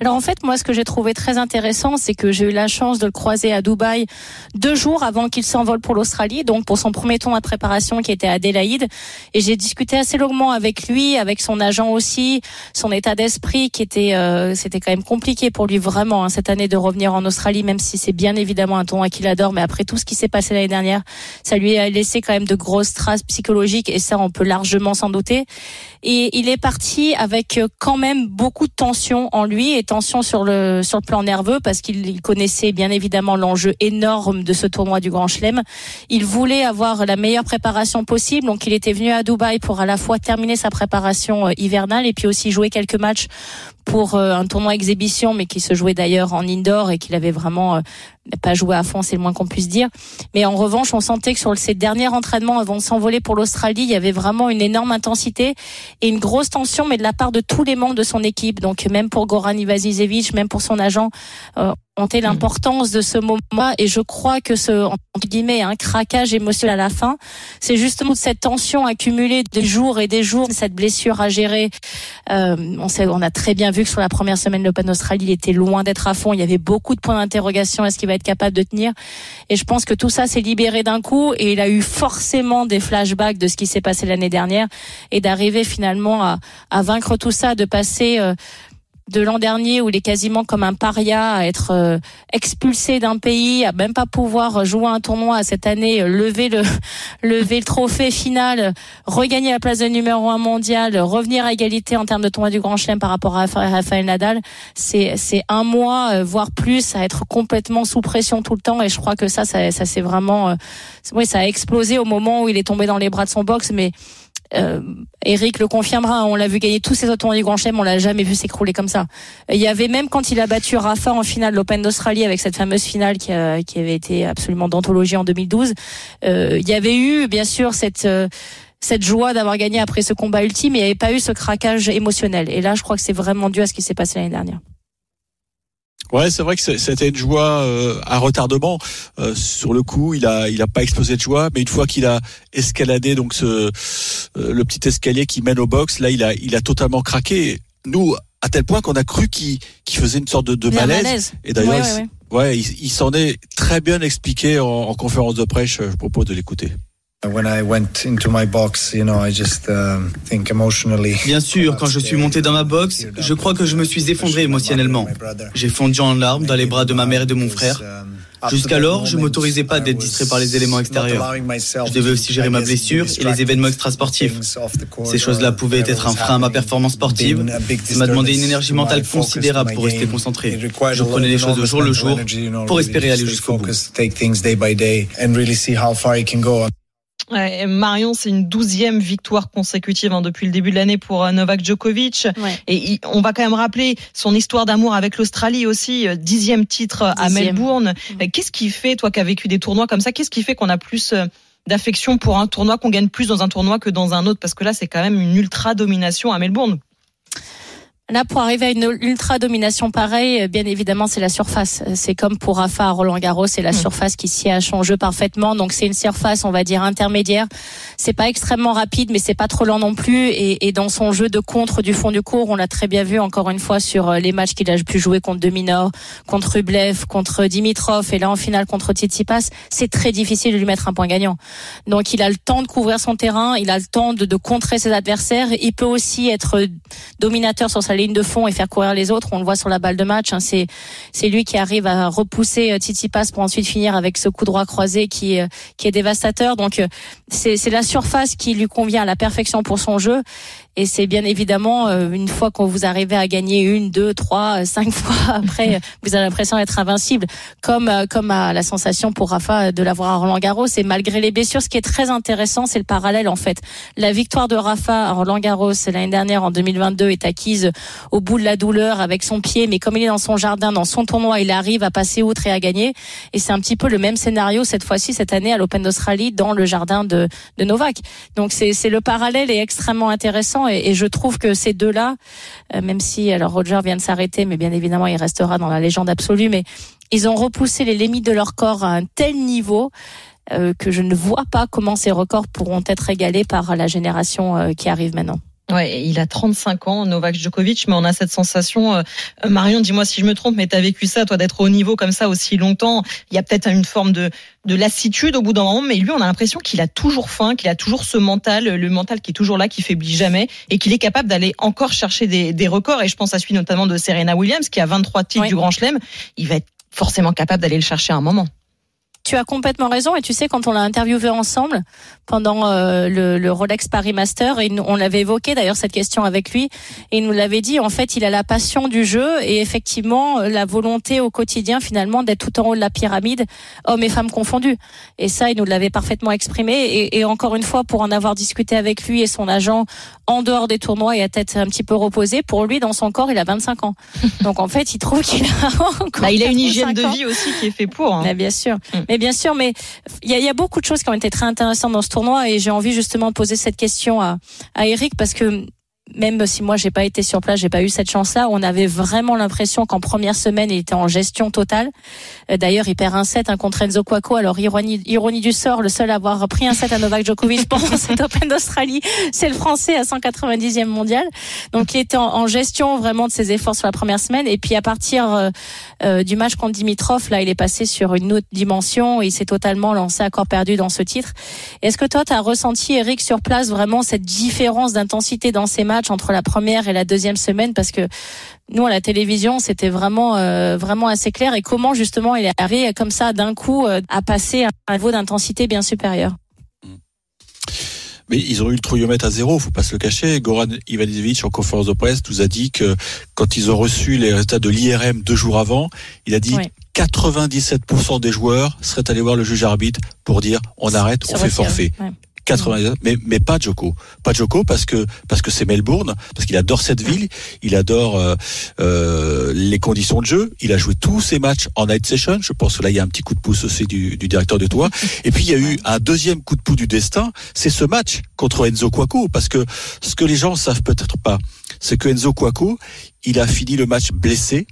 Alors en fait, moi, ce que j'ai trouvé très intéressant, c'est que j'ai eu la chance de le croiser à Dubaï deux jours avant qu'il s'envole pour l'Australie, donc pour son premier tour de préparation qui était à Adélaïde. Et j'ai discuté assez longuement avec lui, avec son agent aussi, son état d'esprit qui était, euh, c'était quand même compliqué pour lui vraiment hein, cette année de revenir en Australie, même si c'est bien évidemment un tournoi qu'il adore. Mais après tout ce qui s'est passé l'année dernière, ça lui a laissé quand même de grosses traces psychologiques et ça, on peut largement s'en douter. Et il est parti avec euh, quand même beaucoup de tension en lui et tension sur le sur le plan nerveux parce qu'il il connaissait bien évidemment l'enjeu énorme de ce tournoi du Grand Chelem. Il voulait avoir la meilleure préparation possible, donc il était venu à Dubaï pour à la fois terminer sa préparation euh, hivernale et puis aussi jouer quelques matchs pour euh, un tournoi exhibition, mais qui se jouait d'ailleurs en indoor et qu'il avait vraiment euh, pas joué à fond, c'est le moins qu'on puisse dire. Mais en revanche, on sentait que sur ses derniers entraînements avant de s'envoler pour l'Australie, il y avait vraiment une énorme intensité et une grosse tension, mais de la part de tous les membres de son équipe. Donc même pour Goran Ivanisevic, même pour son agent, euh, on Mm. sait l'importance de ce moment. Et je crois que ce entre guillemets un craquage émotionnel à la fin, c'est justement cette tension accumulée des jours et des jours, cette blessure à gérer. Euh, on sait, on a très bien vu que sur la première semaine de l'Open d'Australie, il était loin d'être à fond. Il y avait beaucoup de points d'interrogation. Est-ce qu'il va être capable de tenir? Et je pense que tout ça s'est libéré d'un coup et il a eu forcément des flashbacks de ce qui s'est passé l'année dernière et d'arriver finalement à, à vaincre tout ça, de passer euh, de l'an dernier où il est quasiment comme un paria à être euh, expulsé d'un pays, à même pas pouvoir jouer un tournoi à cette année, euh, lever le lever le trophée final, regagner la place de numéro un mondial, revenir à égalité en termes de tournoi du Grand Chelem par rapport à Rafa- Rafael Nadal, c'est c'est un mois euh, voire plus à être complètement sous pression tout le temps et je crois que ça ça ça c'est vraiment euh, oui ça a explosé au moment où il est tombé dans les bras de son box mais euh, Eric le confirmera, on l'a vu gagner tous ses autres du Grand Chelem, on l'a jamais vu s'écrouler comme ça. Il y avait même quand il a battu Rafa en finale l'Open d'Australie avec cette fameuse finale qui, qui avait été absolument d'anthologie en 2012, euh, il y avait eu bien sûr cette euh, cette joie d'avoir gagné après ce combat ultime, mais il n'y avait pas eu ce craquage émotionnel. Et là, je crois que c'est vraiment dû à ce qui s'est passé l'année dernière. Ouais, c'est vrai que c'était une joie euh, à retardement. Euh, sur le coup, il a, il a pas explosé de joie, mais une fois qu'il a escaladé donc ce, euh, le petit escalier qui mène au box, là, il a, il a totalement craqué. Nous, à tel point qu'on a cru qu'il qu'il faisait une sorte de, de malaise. malaise. Et d'ailleurs, Ouais, il- ouais, ouais. ouais, il, il s'en est très bien expliqué en, en conférence de presse. Je propose de l'écouter. When I went into my box, you know, I just um, think emotionally. Bien sûr, quand je suis monté dans ma box, je crois que je me suis effondré émotionnellement. J'ai fondu en larmes dans les bras de ma mère et de mon frère. Jusqu'alors, je m'autorisais pas d'être distrait par les éléments extérieurs. Je devais aussi gérer ma blessure et les événements extrasportifs. Ces choses-là pouvaient être un frein à ma performance sportive. Ça m'a demandé une énergie mentale considérable pour rester concentré. Je prenais les choses au jour le jour pour espérer aller jusqu'au bout. Ouais, Marion, c'est une douzième victoire consécutive hein, depuis le début de l'année pour euh, Novak Djokovic. Ouais. Et il- on va quand même rappeler son histoire d'amour avec l'Australie aussi, euh, dixième titre à Dixième. Melbourne. Euh, Qu'est-ce qui fait, toi qui as vécu des tournois comme ça, qu'est-ce qui fait qu'on a plus euh, d'affection pour un tournoi, qu'on gagne plus dans un tournoi que dans un autre? Parce que là, c'est quand même une ultra domination à Melbourne. Là, pour arriver à une ultra domination pareille, euh, bien évidemment, c'est la surface. Euh, C'est comme pour Rafa à Roland Garros, c'est la Mm. surface qui siège son jeu parfaitement. Donc, c'est une surface, on va dire, intermédiaire. C'est pas extrêmement rapide, mais c'est pas trop lent non plus. Et, et dans son jeu de contre du fond du cours, on l'a très bien vu encore une fois sur euh, les matchs qu'il a pu jouer contre Dominor, contre Rublev, contre Dimitrov, et là en finale contre Tsitsipas. C'est très difficile de lui mettre un point gagnant. Donc, il a le temps de couvrir son terrain, il a le temps de, de contrer ses adversaires. Il peut aussi être dominateur sur sa ligne de fond et faire courir les autres. On le voit sur la balle de match. hein. C'est c'est lui qui arrive à repousser euh, Tsitsipas pour ensuite finir avec ce coup droit croisé qui euh, qui est dévastateur. Donc euh, c'est c'est la surface qui lui convient à la perfection pour son jeu. Et c'est bien évidemment euh, une fois qu'on vous arrivez à gagner une, deux, trois, euh, cinq fois après, euh, vous avez l'impression d'être invincible, comme comme à la sensation pour Rafa de l'avoir à Roland Garros. Et malgré les blessures, ce qui est très intéressant, c'est le parallèle en fait. La victoire de Rafa à Roland Garros l'année dernière en 2022 est acquise au bout de la douleur avec son pied, mais comme il est dans son jardin, dans son tournoi, il arrive à passer outre et à gagner. Et c'est un petit peu le même scénario cette fois-ci, cette année à l'Open d'Australie, dans le jardin de, de Novak. Donc c'est c'est le parallèle est extrêmement intéressant et, je trouve que ces deux-là, euh, même si alors Roger vient de s'arrêter, mais bien évidemment il restera dans la légende absolue, mais ils ont repoussé les limites de leur corps à un tel niveau euh, que je ne vois pas comment ces records pourront être égalés par la génération euh, qui arrive maintenant. Ouais, il a 35 ans, Novak Djokovic, mais on a cette sensation. euh, Marion, dis-moi si je me trompe, mais t'as vécu ça, toi, d'être au niveau comme ça aussi longtemps. Il y a peut-être une forme de, de lassitude au bout d'un moment, mais lui, on a l'impression qu'il a toujours faim, qu'il a toujours ce mental, le mental qui est toujours là, qui faiblit jamais, et qu'il est capable d'aller encore chercher des, des records. Et je pense à celui notamment de Serena Williams, qui a 23 titres du Grand Chelem. Il va être forcément capable d'aller le chercher à un moment. Tu as complètement raison et tu sais quand on l'a interviewé ensemble pendant euh, le, le Rolex Paris Master et on l'avait évoqué d'ailleurs cette question avec lui et il nous l'avait dit en fait il a la passion du jeu et effectivement euh, la volonté au quotidien finalement d'être tout en haut de la pyramide hommes et femmes confondus et ça il nous l'avait parfaitement exprimé et, et encore une fois pour en avoir discuté avec lui et son agent en dehors des tournois et à tête un petit peu reposée pour lui dans son corps il a 25 ans donc en fait il trouve qu'il a encore Bah, il a une 4 ou hygiène 5 de vie aussi qui est fait pour. hein. Mais bien sûr, Mm. mais bien sûr, mais il y a, beaucoup de choses qui ont été très intéressantes dans ce tournoi et j'ai envie justement de poser cette question à Eric parce que même si moi j'ai pas été sur place, j'ai pas eu cette chance-là, on avait vraiment l'impression qu'en première semaine il était en gestion totale. Euh, D'ailleurs, il perd un set un contre Enzo Cuoco. Alors ironie, ironie du sort, le seul à avoir pris un set à Novak Djokovic pendant cet Open d'Australie, c'est le Français à 190e mondial. Donc il était en, gestion vraiment de ses efforts sur la première semaine et puis à partir euh, euh, du match contre Dimitrov, là il est passé sur une autre dimension il s'est totalement lancé à corps perdu dans ce titre. Est-ce que toi tu as ressenti Eric sur place vraiment cette différence d'intensité dans ces matchs entre la première et la deuxième semaine parce que nous à la télévision c'était vraiment euh, vraiment assez clair et comment justement il est arrivé comme ça d'un coup euh, à passer à un niveau d'intensité bien supérieur. Mais ils ont eu le trouillomètre à zéro, faut pas se le cacher. Goran Ivanisevic, en conférence de presse, nous a dit que quand ils ont reçu les résultats de l'IRM deux jours avant, il a dit Oui. 97% des joueurs seraient allés voir le juge arbitre pour dire on arrête, on fait forfait. Ouais. 90, mais, mais pas Joko. Pas Joko parce que parce que c'est Melbourne, parce qu'il adore cette ville, il adore euh, euh, les conditions de jeu. Il a joué tous ses matchs en night session. Je pense que là il y a un petit coup de pouce aussi du, du directeur de toit. Et puis il y a eu un deuxième coup de pouce du destin, c'est ce match contre Enzo Cuoco, parce que ce que les gens savent peut-être pas, c'est que Enzo Cuoco, il a fini le match blessé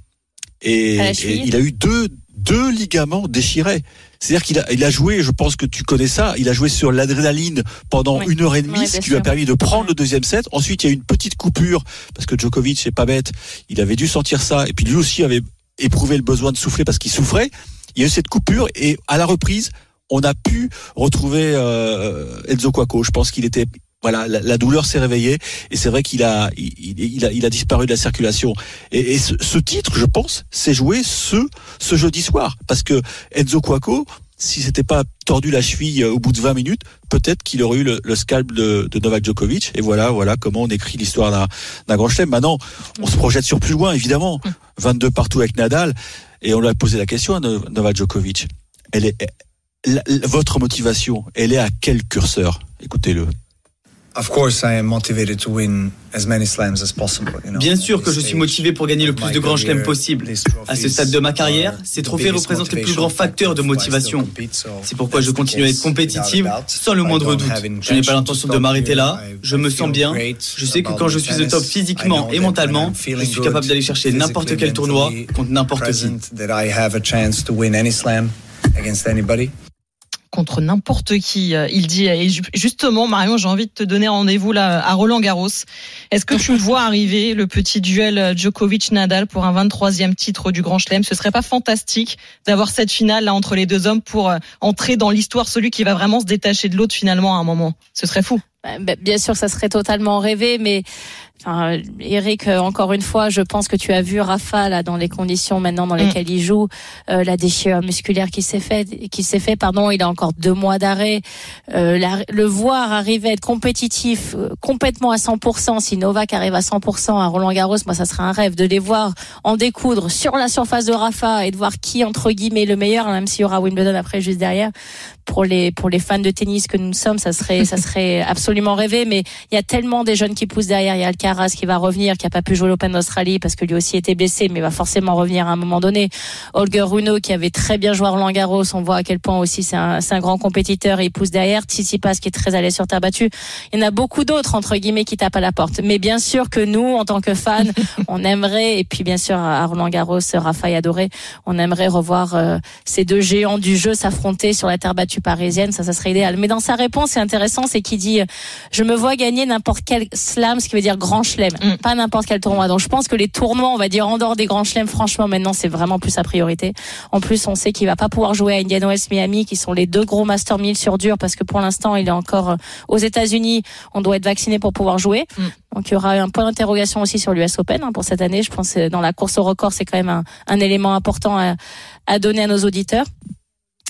et, il a eu deux deux ligaments déchirés. C'est-à-dire qu'il a, il a joué, je pense que tu connais ça, il a joué sur l'adrénaline pendant Oui. une heure et demie, Oui, ce qui lui a permis de prendre le deuxième set. Ensuite, il y a eu une petite coupure, parce que Djokovic, c'est pas bête, il avait dû sentir ça, et puis lui aussi avait éprouvé le besoin de souffler parce qu'il souffrait. Il y a eu cette coupure, et à la reprise, on a pu retrouver euh, Enzo Cuoco. Je pense qu'il était voilà, la, la douleur s'est réveillée et c'est vrai qu'il a il, il- a il a disparu de la circulation. Et, et ce, ce titre, je pense, s'est joué ce ce jeudi soir parce que Enzo Cuoco, si c'était pas tordu la cheville euh, au bout de 20 minutes, peut-être qu'il aurait eu le, le scalp de, de Novak Djokovic. Et voilà, voilà comment on écrit l'histoire d'un grand chelem. Maintenant, on se projette sur plus loin, évidemment. 22 partout avec Nadal. Et on lui a posé la question à No- Novak Djokovic. Elle est, votre motivation, elle est à quel curseur? Écoutez-le. Bien sûr que je suis motivé pour gagner le of plus de grands chelems possible. À ce stade de ma carrière, ces trophées représentent le plus grand facteur de motivation. C'est pourquoi je continue à être compétitive sans le moindre doute. Je n'ai pas l'intention to de m'arrêter là. Je me sens bien. Je sais que quand je suis au top physiquement et mentalement, je suis capable d'aller chercher n'importe quel tournoi contre n'importe qui. Contre n'importe qui. euh, Il dit et ju- justement Marion, j'ai envie de te donner rendez-vous là à Roland Garros. Est-ce que tu vois arriver le petit duel euh, Djokovic-Nadal pour un 23e titre du Grand Chelem? Ce serait pas fantastique d'avoir cette finale là entre les deux hommes pour euh, entrer dans l'histoire celui qui va vraiment se détacher de l'autre finalement à un moment? Ce serait fou. Bah, bah, Bien sûr, ça serait totalement rêvé, mais enfin, Eric, euh, encore une fois, je pense que tu as vu Rafa là dans les conditions maintenant dans lesquelles il joue, euh, la déchirure musculaire qui s'est fait, qui s'est fait, pardon, il a encore deux mois d'arrêt. Euh, la- le voir arriver à être compétitif euh, complètement à 100%, si Novak arrive à 100% à Roland Garros, moi ça serait un rêve de les voir en découdre sur la surface de Rafa et de voir qui entre guillemets est le meilleur, même s'il y aura Wimbledon après juste derrière. Pour les pour les fans de tennis que nous sommes, ça serait ça serait absolument rêvé. Mais il y a tellement des jeunes qui poussent derrière. Il y a Alcaraz qui va revenir, qui a pas pu jouer l'Open d'Australie parce que lui aussi était blessé, mais va forcément revenir à un moment donné. Holger Rune qui avait très bien joué Roland Garros, on voit à quel point aussi c'est un, grand compétiteur et il pousse derrière. Tsitsipas qui est très à l'aise sur terre battue. Il y en a beaucoup d'autres entre guillemets qui tapent à la porte. Mais bien sûr que nous, en tant que fans, on aimerait et puis bien sûr à Roland Garros, Rafael adoré, on aimerait revoir euh, ces deux géants du jeu s'affronter sur la terre battue parisienne. Ça, ça serait idéal. Mais dans sa réponse, c'est intéressant, c'est qu'il dit euh, je me vois gagner n'importe quel slam, ce qui veut dire grand chelem, Mm. pas n'importe quel tournoi. Donc je pense que les tournois, on va dire en dehors des grands chelems, franchement maintenant c'est vraiment plus sa priorité. En plus, on sait qu'il va pas pouvoir jouer à Indian Wells, Miami, qui sont les deux gros Master 1000 sur dur, parce que pour l'instant il est encore euh, aux États-Unis. On doit être vacciné pour pouvoir jouer. Mm. Donc il y aura un point d'interrogation aussi sur l'US Open hein, pour cette année. Je pense que dans la course au record, c'est quand même un, un élément important à, à donner à nos auditeurs.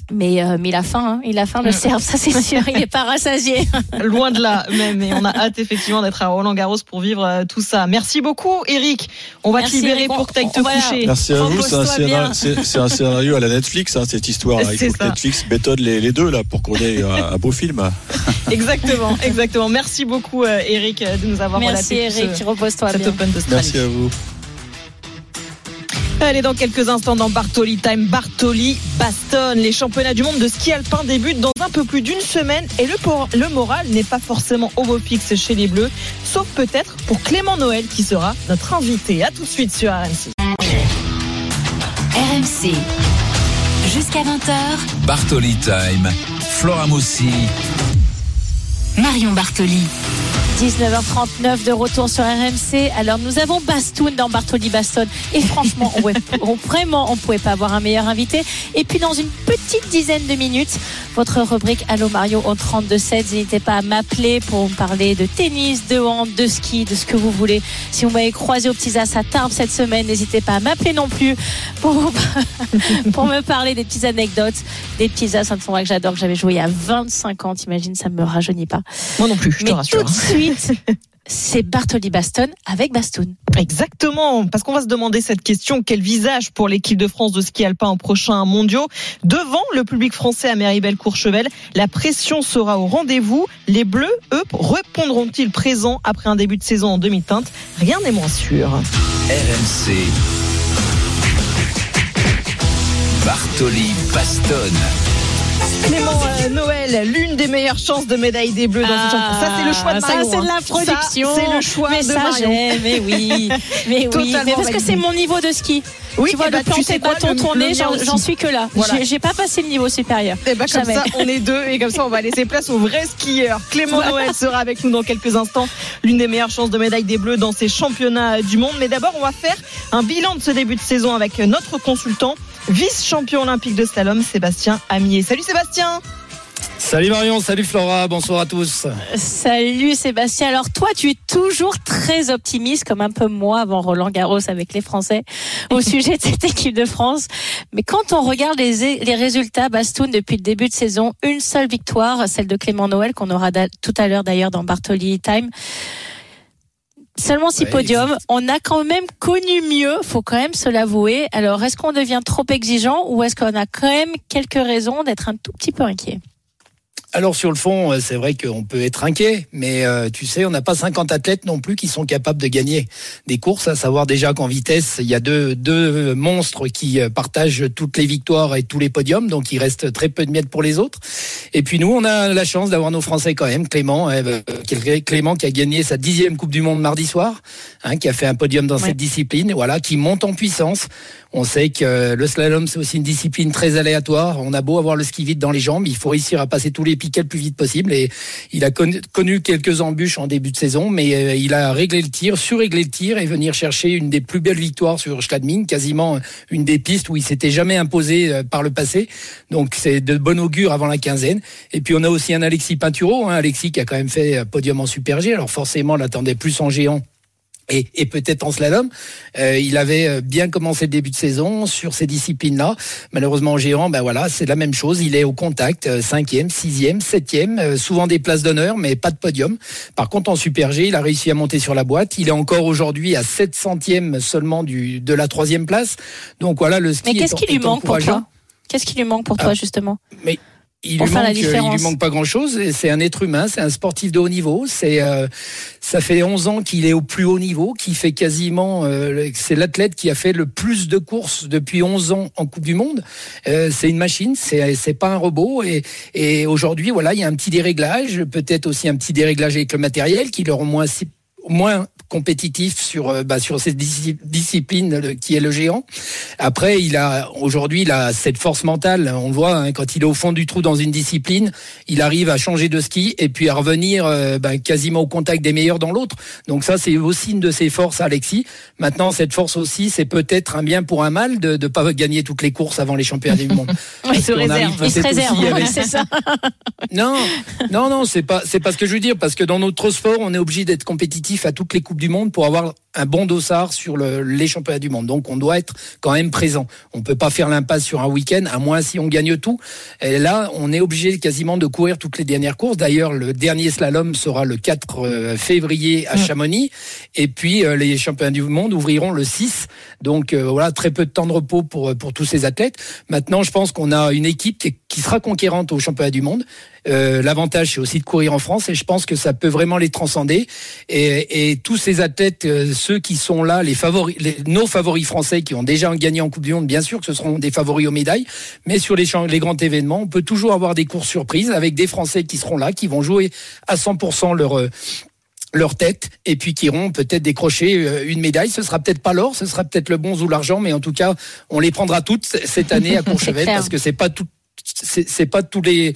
Mais, euh, mais il a faim, hein. il a faim le Mm. Serbe, ça c'est sûr, il est pas rassasié. Loin de là même. Et on a hâte effectivement d'être à Roland Garros pour vivre euh, tout ça. Merci beaucoup Eric. On va Merci, te libérer Eric. pour que tu ailles te coucher. Merci à vous. C'est un, un scénario à la Netflix, hein, cette histoire. Il C'est faut que. Netflix bétonne les, les deux là pour qu'on ait un, un beau film. Exactement, exactement. Merci beaucoup euh, Eric euh, de nous avoir Merci relaté Eric, ce- repose-toi cet bien. Open. Merci à vous. Allez, dans quelques instants dans Bartoli Time, Bartoli Baston. Les championnats du monde de ski alpin débutent dans un peu plus d'une semaine et le, por- le moral n'est pas forcément au beau fixe chez les Bleus, sauf peut-être pour Clément Noël qui sera notre invité. À tout de suite sur RMC. RMC. Jusqu'à 20h, Bartoli Time. Flora Moussi. Marion Bartoli. 19h39 de retour sur RMC. Alors nous avons Bastoun dans Bartoli Baston et franchement on, on- vraiment on pouvait pas avoir un meilleur invité. Et puis dans une petite dizaine de minutes, votre rubrique Allo Mario au 32-7. N'hésitez pas à m'appeler pour me parler de tennis, de hand, de ski, de ce que vous voulez. Si vous m'avez croisé au Petit As à Tarbes cette semaine, n'hésitez pas à m'appeler non plus pour, pour me parler des petites anecdotes, des petits as, un tournoi que j'adore, que j'avais joué il y a 25 ans. T'imagines, ça me rajeunit pas. Moi non plus, je te rassure. tout de suite, c'est Bartoli Baston avec Bastoun. Exactement, parce qu'on va se demander cette question quel visage pour l'équipe de France de ski alpin au prochain mondiaux Devant le public français à Méribel-Courchevel, la pression sera au rendez-vous. Les Bleus, eux, répondront-ils présents après un début de saison en demi-teinte? Rien n'est moins sûr. RMC. Bartoli Baston. Clément euh, Noël, l'une des meilleures chances de médaille des Bleus dans ce championnat. Ça, c'est le choix de Ça, Marion. c'est de hein. la production. Ça, C'est le choix mais de ça, Marion. mais oui. Mais oui. Mais parce que c'est mon niveau de ski. Oui, tu vois, eh ben, le planter sais quoi, bâton tourné, j'en suis que là. Voilà. J'ai- pas passé le niveau supérieur. Et bah comme Jamais. ça, on est deux et comme ça, on va laisser place aux vrais skieurs. Clément Noël sera avec nous dans quelques instants. L'une des meilleures chances de médaille des Bleus dans ces championnats du monde. Mais d'abord, on va faire un bilan de ce début de saison avec notre consultant, vice-champion olympique de slalom, Sébastien Amier. Salut Sébastien Salut Marion, salut Flora, bonsoir à tous. Salut Sébastien. Alors toi, tu es toujours très optimiste, comme un peu moi avant Roland Garros avec les Français, au sujet de cette équipe de France. Mais quand on regarde les, les résultats, Bastoun, depuis le début de saison, une seule victoire, celle de Clément Noël, qu'on aura tout à l'heure d'ailleurs dans Bartoli Time. Seulement six Ouais, podiums. On a quand même connu mieux, faut quand même se l'avouer. Alors, est-ce qu'on devient trop exigeant ou est-ce qu'on a quand même quelques raisons d'être un tout petit peu inquiet? Alors sur le fond, euh, c'est vrai qu'on peut être inquiet, mais euh, tu sais, on n'a pas 50 athlètes non plus qui sont capables de gagner des courses, à savoir déjà qu'en vitesse, il y a deux, deux monstres qui euh, partagent toutes les victoires et tous les podiums, donc il reste très peu de miettes pour les autres. Et puis nous, on a la chance d'avoir nos Français quand même, Clément, euh, Clément qui a gagné sa dixième Coupe du Monde mardi soir, hein, qui a fait un podium dans Ouais. cette discipline, voilà, qui monte en puissance. On sait que le slalom, c'est aussi une discipline très aléatoire. On a beau avoir le ski vite dans les jambes, il faut réussir à passer tous les piquets le plus vite possible. Il a connu, quelques embûches en début de saison, mais euh, il a réglé le tir, surréglé le tir et venir chercher une des plus belles victoires sur Schladming, quasiment une des pistes où il s'était jamais imposé euh, par le passé. Donc c'est de bon augure avant la quinzaine. Et puis on a aussi un Alexis Pinturo, hein, Alexis qui a quand même fait euh, podium en Super G. Alors forcément, on l'attendait plus en géant et, et peut-être en slalom. Euh, il avait euh, bien commencé le début de saison sur ces disciplines-là. Malheureusement, en géant, ben voilà, c'est la même chose. Il est au contact, euh, cinquième, sixième, septième, euh, souvent des places d'honneur, mais pas de podium. Par contre, en Super G, il a réussi à monter sur la boîte. Il est encore aujourd'hui à 7 centièmes seulement du, de la troisième place. Donc voilà, le ski Mais qu'est-ce est- qui lui manque pour toi? Qu'est-ce qui lui manque pour toi, justement? Mais il lui, manque, euh, il lui manque pas grand chose. C'est un être humain, c'est un sportif de haut niveau. C'est euh, ça fait 11 ans qu'il est au plus haut niveau, qui fait quasiment. euh, c'est l'athlète qui a fait le plus de courses depuis 11 ans en Coupe du Monde. Euh, c'est une machine, c'est c'est pas un robot. Et, et aujourd'hui, voilà, il y a un petit déréglage, peut-être aussi un petit déréglage avec le matériel qui le rend moins moins compétitif sur euh, bah, sur cette disci- discipline qui est le géant. Après, il a aujourd'hui il a cette force mentale. On le voit hein, quand il est au fond du trou dans une discipline, il arrive à changer de ski et puis à revenir euh, bah, quasiment au contact des meilleurs dans l'autre. Donc ça, c'est aussi une de ses forces, Alexis. Maintenant, cette force aussi, c'est peut-être un bien pour un mal de ne pas gagner toutes les courses avant les championnats du monde. Il se réserve. Il se réserve, avec- c'est ça. non, non, non, c'est pas, c'est pas ce que je veux dire, parce que dans notre sport, on est obligé d'être compétitif à toutes les coupes du monde pour avoir un bon dossard sur le- les championnats du monde. Donc, on doit être quand même présent. On peut pas faire l'impasse sur un week-end, à moins si on gagne tout. Et là, on est obligé quasiment de courir toutes les dernières courses. D'ailleurs, le dernier slalom sera le 4 euh, février à Chamonix, et puis euh, les championnats du monde ouvriront le 6. Donc euh, voilà, très peu de temps de repos pour pour tous ces athlètes. Maintenant, je pense qu'on a une équipe qui, qui sera conquérante au championnat du monde. Euh, L'avantage, c'est aussi de courir en France et je pense que ça peut vraiment les transcender. Et, et tous ces athlètes, euh, ceux qui sont là, les favoris, les- nos favoris français qui ont déjà gagné en Coupe du Monde, bien sûr que ce seront des favoris aux médailles. Mais sur les, grands événements, on peut toujours avoir des courses surprises avec des Français qui seront là, qui vont jouer à 100% leur euh, leur tête et puis qui iront peut-être décrocher euh, une médaille. Ce sera peut-être pas l'or, ce sera peut-être le bronze ou l'argent, mais en tout cas, on les prendra toutes cette année à Courchevel parce que c'est pas tout, c'est pas tous les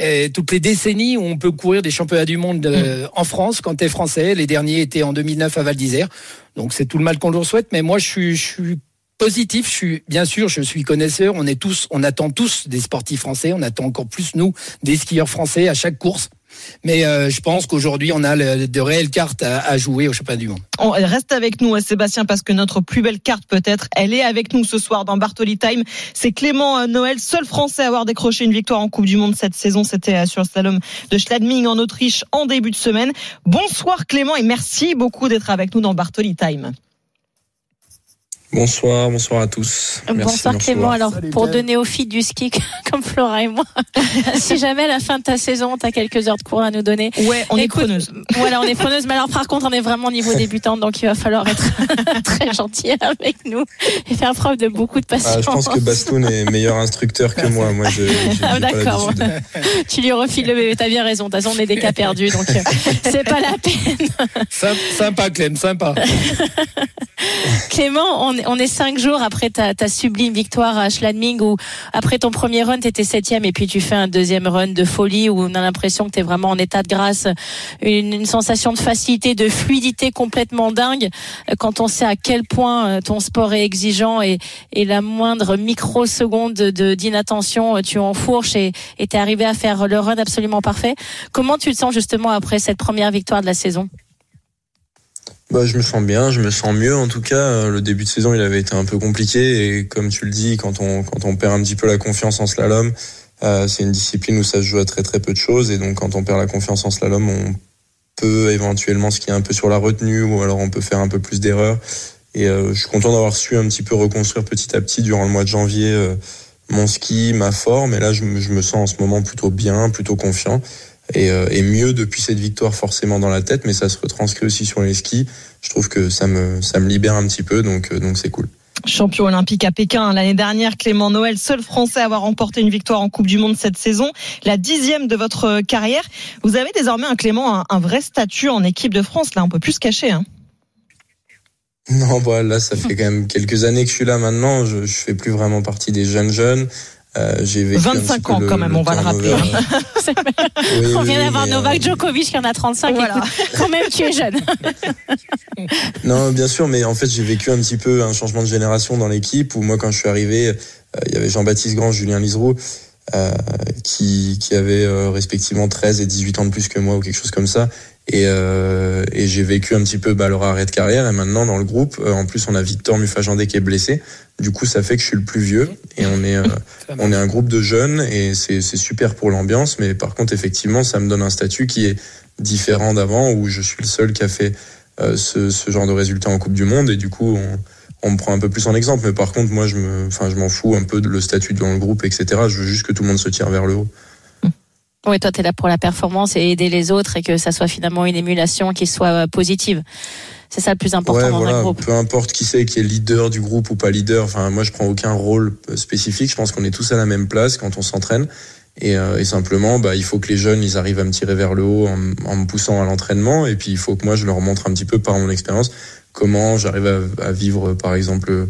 euh, toutes les décennies où on peut courir des championnats du monde euh, en France quand t'es français. Les derniers étaient en 2009 à Val d'Isère. Donc c'est tout le mal qu'on leur souhaite. Mais moi, je suis, je suis positif. Je suis, bien sûr, je suis connaisseur. On est tous, on attend tous des sportifs français. On attend encore plus nous des skieurs français à chaque course. Mais euh, je pense qu'aujourd'hui, on a de réelles cartes à, jouer au championnat du monde. On reste avec nous, hein, Sébastien, parce que notre plus belle carte, peut-être, elle est avec nous ce soir dans Bartoli Time. C'est Clément euh, Noël, seul Français à avoir décroché une victoire en Coupe du Monde cette saison. C'était euh, sur le slalom de Schladming en Autriche en début de semaine. Bonsoir Clément et merci beaucoup d'être avec nous dans Bartoli Time. Bonsoir, bonsoir à tous. Merci Bonsoir Clément. Alors, pour donner au fil du ski, comme Flora et moi, si jamais à la fin de ta saison, tu as quelques heures de cours à nous donner. Ouais, on est Écoute, preneuse. Voilà, on est preneuse. Mais alors, par contre, on est vraiment au niveau débutante, donc il va falloir être très gentil avec nous et faire preuve de beaucoup de patience. Ah, je pense que Bastoun est meilleur instructeur que moi. Moi, je, Ah, d'accord. tu lui refiles le bébé. T'as bien raison. De toute façon, on est des cas perdus, donc euh, c'est pas la peine. Sympa, sympa Clem, sympa. Clément, on on est cinq jours après ta, sublime victoire à Schladming où après ton premier run, tu étais septième et puis tu fais un deuxième run de folie où on a l'impression que tu es vraiment en état de grâce, une, une sensation de facilité, de fluidité complètement dingue. Quand on sait à quel point euh, ton sport est exigeant et, et la moindre microseconde de d'inattention, euh, tu enfourches et tu es arrivé à faire le run absolument parfait. Comment tu te sens justement après cette première victoire de la saison? Bah, je me sens bien, je me sens mieux. En tout cas, Euh, le début de saison, il avait été un peu compliqué. Et comme tu le dis, quand on, quand on perd un petit peu la confiance en slalom, euh, c'est une discipline où ça se joue à très très peu de choses. Et donc, quand on perd la confiance en slalom, on peut éventuellement skier un peu sur la retenue ou alors on peut faire un peu plus d'erreurs. Et euh, je suis content d'avoir su un petit peu reconstruire petit à petit durant le mois de janvier mon ski, ma forme. Et là, je me sens en ce moment plutôt bien, plutôt confiant. Et, euh, et mieux depuis cette victoire forcément dans la tête, mais ça se retranscrit aussi sur les skis. Je trouve que ça me, ça me libère un petit peu, donc euh, donc c'est cool. Champion olympique à Pékin l'année dernière, Clément Noël, seul Français à avoir remporté une victoire en Coupe du Monde cette saison, la dixième de votre carrière. Vous avez désormais un Clément un, un vrai statut en équipe de France. Là, on peut plus se cacher. Hein. Non, bah, là, ça fait quand même quelques années que je suis là maintenant. Je, je fais plus vraiment partie des jeunes jeunes. Euh, j'ai vécu un 25 petit peu ans quand même, on va le rappeler. turnover. Oui, On oui, vient oui, d'avoir mais, Novak euh, Djokovic qui en a 35. Voilà. Écoute, quand même, tu es jeune. Non, bien sûr, mais en fait, j'ai vécu un petit peu un changement de génération dans l'équipe où moi, quand je suis arrivé, euh, il y avait Jean-Baptiste Grand, Julien Liseroux, euh, qui, qui avaient euh, respectivement 13 et 18 ans de plus que moi ou quelque chose comme ça. Et, euh, et j'ai vécu un petit peu bah, leur arrêt de carrière. Et maintenant, dans le groupe, euh, en plus, on a Victor Mufajandé qui est blessé. Du coup, ça fait que je suis le plus vieux. Et on est, euh, on est un groupe de jeunes et c'est super pour l'ambiance. Mais par contre, effectivement, ça me donne un statut qui est différent d'avant où je suis le seul qui a fait ce, ce genre de résultat en Coupe du Monde. Et du coup, on, on me prend un peu plus en exemple. Mais par contre, moi, je me, enfin, je m'en fous un peu de le statut dans le groupe, etc. Je veux juste que tout le monde se tire vers le haut. Oui, toi, tu es là pour la performance et aider les autres et que ça soit finalement une émulation qui soit euh, positive. C'est ça le plus important Ouais, dans un voilà. groupe. Peu importe qui c'est qui est leader du groupe ou pas leader. Enfin, moi, je prends aucun rôle euh, spécifique. Je pense qu'on est tous à la même place quand on s'entraîne. Et, euh, et simplement, bah, il faut que les jeunes, ils arrivent à me tirer vers le haut en, en me poussant à l'entraînement. Et puis, il faut que moi, je leur montre un petit peu par mon expérience comment j'arrive à, à vivre, par exemple,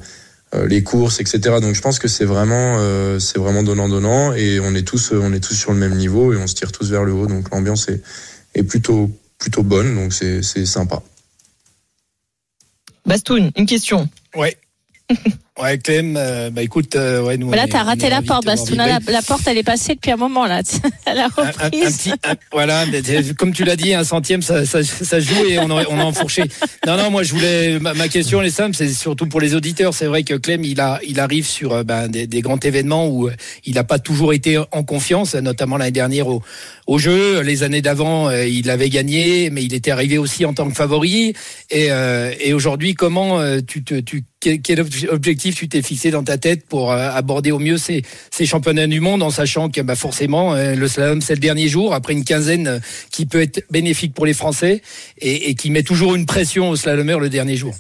euh, les courses, etc. Donc, je pense que c'est vraiment, euh, c'est vraiment donnant donnant. Et on est tous, on est tous sur le même niveau et on se tire tous vers le haut. Donc, l'ambiance est, est plutôt, plutôt bonne. Donc, c'est, c'est sympa. Bastoun, une question. Ouais. Ouais, Clem, euh, bah écoute, euh, ouais, nous. Là, t'as raté la porte, Bastouna. La, la porte, elle est passée depuis un moment, là. À la un, un- un reprise. petit, voilà, comme tu l'as dit, un centième, ça, ça, ça joue et on a, on a enfourché. Non, non, moi je voulais, ma, ma question elle est simple, c'est surtout pour les auditeurs. C'est vrai que Clem, il a, il arrive sur euh, ben, des, des grands événements où euh, il n'a pas toujours été en confiance, notamment l'année dernière au, au jeu. Les années d'avant, il avait gagné, mais il était arrivé aussi en tant que favori. Et, euh, et aujourd'hui, comment tu te, tu, quel, objectif tu t'es fixé dans ta tête pour euh, aborder au mieux ces, championnats du monde en sachant que bah, forcément euh, le slalom c'est le dernier jour après une quinzaine euh, qui peut être bénéfique pour les Français et, qui met toujours une pression au slalomeur le dernier jour?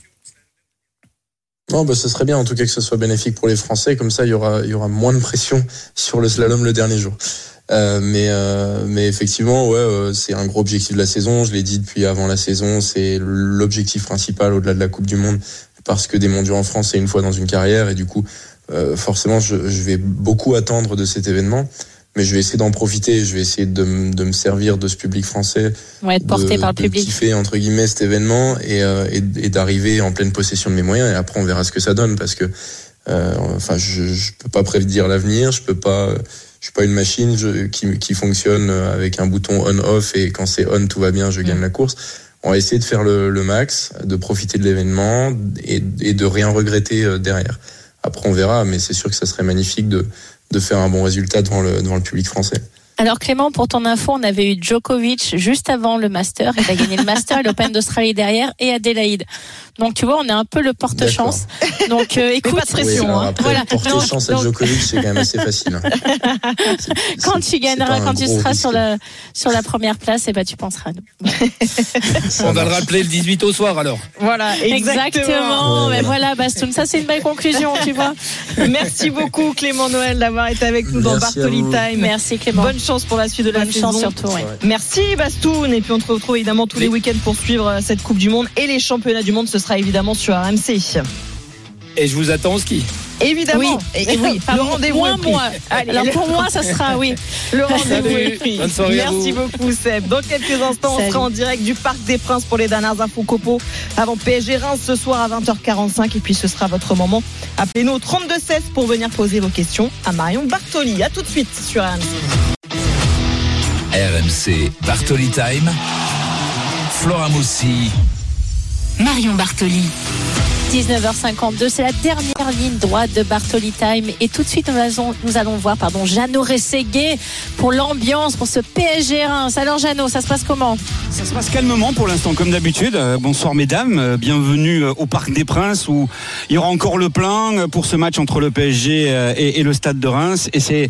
Non, bah, ce serait bien en tout cas que ce soit bénéfique pour les Français. Comme ça, il y aura, moins de pression sur le slalom le dernier jour. Mais, effectivement, ouais, c'est un gros objectif de la saison. Je l'ai dit depuis avant la saison. C'est l'objectif principal au-delà de la Coupe du Monde parce que des mondiaux en France, c'est une fois dans une carrière et du coup, euh, forcément, je, je vais beaucoup attendre de cet événement. Mais je vais essayer d'en profiter. Je vais essayer de, me- de me servir de ce public français Ouais, être porté de, par le de public. kiffer entre guillemets cet événement et, euh, et, et d'arriver en pleine possession de mes moyens et après on verra ce que ça donne parce que euh, enfin je, je peux pas prédire l'avenir je peux pas je suis pas une machine je- qui, qui fonctionne avec un bouton on off et quand c'est on tout va bien je gagne la course on va essayer de faire le, le max de profiter de l'événement et, et de rien regretter euh, derrière. Après on verra mais c'est sûr que ça serait magnifique de de faire un bon résultat devant le devant le public français Alors Clément, pour ton info, on avait eu Djokovic juste avant le Master. Il a gagné le Master et l'Open d'Australie derrière et Adélaïde. Donc tu vois, on est un peu le porte-chance. Donc euh, écoute, pas de pression, Oui, hein. Voilà. porter Donc- chance à Djokovic, c'est quand même assez facile. hein. quand tu gagneras, quand tu seras risque. sur la sur la première place, et ben tu penseras à nous. Ça On va le rappeler le 18 au soir alors. Voilà, exactement. Exactement. Ouais, Mais voilà, Bastoun, ça c'est une belle conclusion, tu vois. Merci beaucoup Clément Noël d'avoir été avec nous dans Merci Bartoli. Time. Merci Clément. Bonne chance pour la suite de la Bonne saison. chance surtout. ouais. Merci Bastoun et puis on te retrouve évidemment tous les week-ends pour suivre euh, cette Coupe du Monde et les championnats du monde. Ce sera évidemment sur RMC. Et je vous attends au ski. Évidemment. Oui. Et, et oui, Enfin, le rendez-vous moins est pris. moi. Allez, Alors pour moi, ça sera oui. Le rendez-vous est pris. Merci vous. beaucoup Seb. Dans quelques instants, on sera en direct du Parc des Princes pour les dernières infos copo avant PSG Reims ce soir à 20h45 et puis ce sera votre moment. Appelez-nous au 32 16 pour venir poser vos questions à Marion Bartoli. À tout de suite sur RMC. RMC Bartoli Time. Flora Moussi. Marion Bartoli. 19h52, c'est la dernière ligne droite de Bartoli Time. Et tout de suite, nous allons, nous allons voir pardon, Jeannot Rességuet pour l'ambiance, pour ce PSG Reims. Alors Jeannot, ça se passe comment? Ça se passe calmement pour l'instant, comme d'habitude. Euh, bonsoir mesdames, euh, bienvenue euh, au Parc des Princes où il y aura encore le plein pour ce match entre le PSG et, le Stade de Reims. Et c'est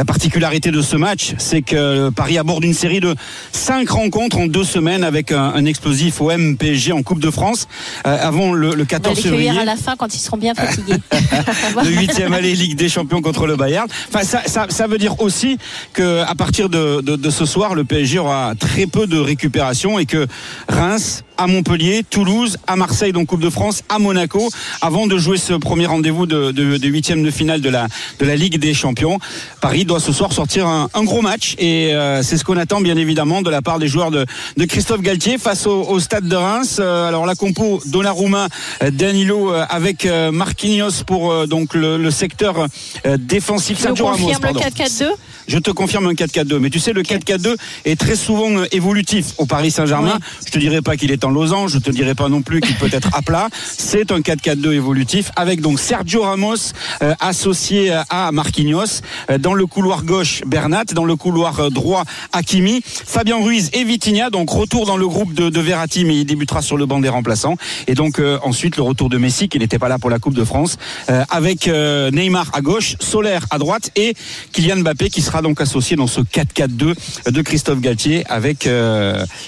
la particularité de ce match, c'est que Paris aborde une série de cinq rencontres en deux semaines avec un, explosif OM PSG en Coupe de France avant le, le 14 On février. à la fin quand ils seront bien fatigués. le huitième aller Ligue des Champions contre le Bayern. Enfin, ça, ça, ça veut dire aussi que à partir de, de, de ce soir, le PSG aura très peu de récupération et que Reims à Montpellier, Toulouse, à Marseille, donc Coupe de France, à Monaco, avant de jouer ce premier rendez-vous de, huitième de, finale de la, de la Ligue des Champions. Paris doit ce soir sortir un, gros match et euh, c'est ce qu'on attend bien évidemment de la part des joueurs de, de Christophe Galtier face au, stade de Reims. Euh, alors la compo Donnarumma, euh, Danilo avec Marquinhos pour donc le, secteur défensif. Sergio Ramos, le 4-4-2 je te confirme un 4-4-2. Mais tu sais, le 4-4-2 est très souvent évolutif au Paris Saint-Germain. Je te dirais pas qu'il est en losange, je te dirais pas non plus qu'il peut être à plat. C'est un 4-4-2 évolutif avec donc Sergio Ramos euh, associé à Marquinhos euh, dans le couloir gauche Bernat, dans le couloir euh, droit Hakimi, Fabien Ruiz et Vitinha donc retour dans le groupe de, de Verratti mais il débutera sur le banc des remplaçants et donc ensuite le retour de Messi qui n'était pas là pour la Coupe de France avec Neymar à gauche, Solaire à droite et Kylian Mbappé qui sera donc associé dans ce 4-4-2 de Christophe Galtier avec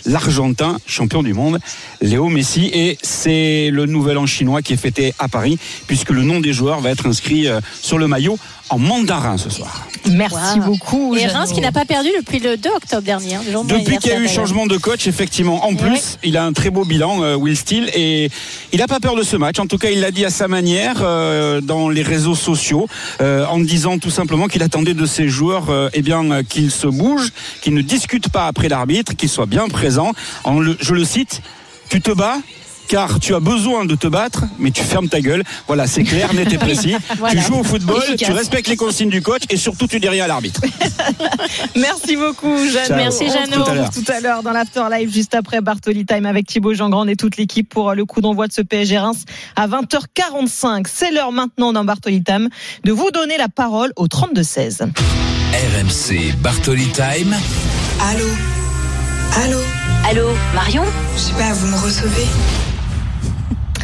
l'Argentin champion du monde Léo Messi. Et c'est le nouvel an chinois qui est fêté à Paris puisque le nom des joueurs va être inscrit euh, sur le maillot en mandarin ce soir. Merci beaucoup. Et Reims qui n'a pas perdu depuis le 2 octobre dernier. Hein, depuis qu'il y a eu changement de coach, effectivement. En plus, il a un très beau bilan, euh, Will Steele, et il n'a pas peur de ce match. En tout cas, il l'a dit à sa manière euh, dans les réseaux sociaux, en disant tout simplement qu'il attendait de ses joueurs eh bien qu'ils se bougent, qu'ils ne discutent pas après l'arbitre, qu'ils soient bien présents. je le cite tu te bats car tu as besoin de te battre, mais tu fermes ta gueule. Voilà, c'est clair, net et précis. Tu joues au football, tu respectes les consignes du coach et surtout tu dis rien à l'arbitre. Merci beaucoup, Jeanne. Merci, Jeannot. Tout à l'heure dans l'After Live, juste après Bartoli Time avec Thibaut Jean-Grand et toute l'équipe pour le coup d'envoi de ce PSG Reims à 20h45. C'est l'heure maintenant dans Bartoli Time de vous donner la parole au 32-16. RMC Bartoli Time. Allô? Allô? Allô, Marion? Je sais pas, vous me recevez?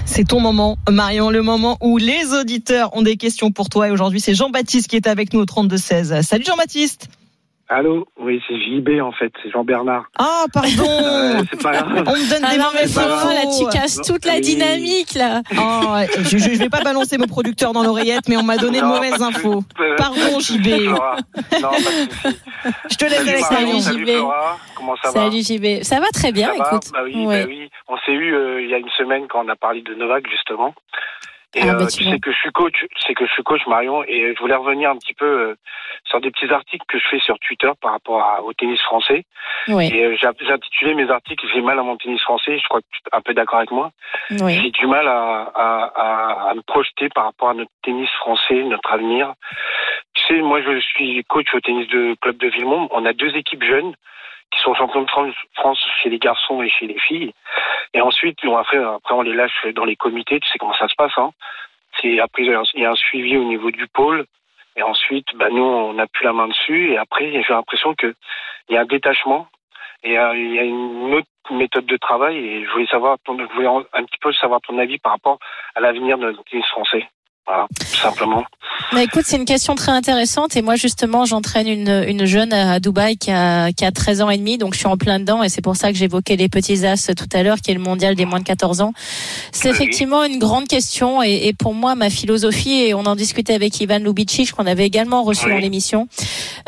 C'est ton moment, Marion, le moment où les auditeurs ont des questions pour toi. Et aujourd'hui, c'est Jean-Baptiste qui est avec nous au 32-16. Salut Jean-Baptiste Allô Oui, c'est JB en fait, c'est Jean-Bernard. Ah, pardon C'est pas grave. On me donne des ah mauvaises infos, là, tu casses toute la dynamique, là. Oh, je, je vais pas balancer mon producteur dans l'oreillette, mais on m'a donné de mauvaises infos. Pardon, JB. Non, pas de Je te laisse avec Salut, JB. Comment ça va Salut JB. Ça va très bien, écoute. Bah oui, bah oui. On s'est eu euh, il y a une semaine quand on a parlé de Novak, justement. Et ah, bah, euh, tu sais que je suis coach, c'est que je suis coach Marion, et je voulais revenir un petit peu euh, sur des petits articles que je fais sur Twitter par rapport au tennis français. Oui. Et euh, j'ai intitulé mes articles "J'ai mal à mon tennis français". Je crois que tu es un peu d'accord avec moi. Oui. J'ai du mal à, à, me projeter par rapport à notre tennis français, notre avenir. Tu sais, moi je suis coach au tennis de club de Villemont. On a deux équipes jeunes qui sont champions de France chez les garçons et chez les filles. Et ensuite, on après, après on les lâche dans les comités. Tu sais comment ça se passe. Hein c'est après il y a un suivi au niveau du pôle. Et ensuite, bah, nous, on n'a plus la main dessus. Et après, j'ai l'impression qu'il y a un détachement et euh, il y a une autre méthode de travail. Et je voulais savoir, je voulais un petit peu savoir ton avis par rapport à l'avenir de notre tennis français. Voilà, tout simplement. Bah écoute, c'est une question très intéressante et moi justement j'entraîne une, une jeune à Dubaï qui a, qui a 13 ans et demi donc je suis en plein dedans et c'est pour ça que j'évoquais les petits as tout à l'heure qui est le mondial des moins de 14 ans. C'est effectivement une grande question et, et, pour moi ma philosophie et on en discutait avec Ivan Lubicic qu'on avait également reçu dans l'émission.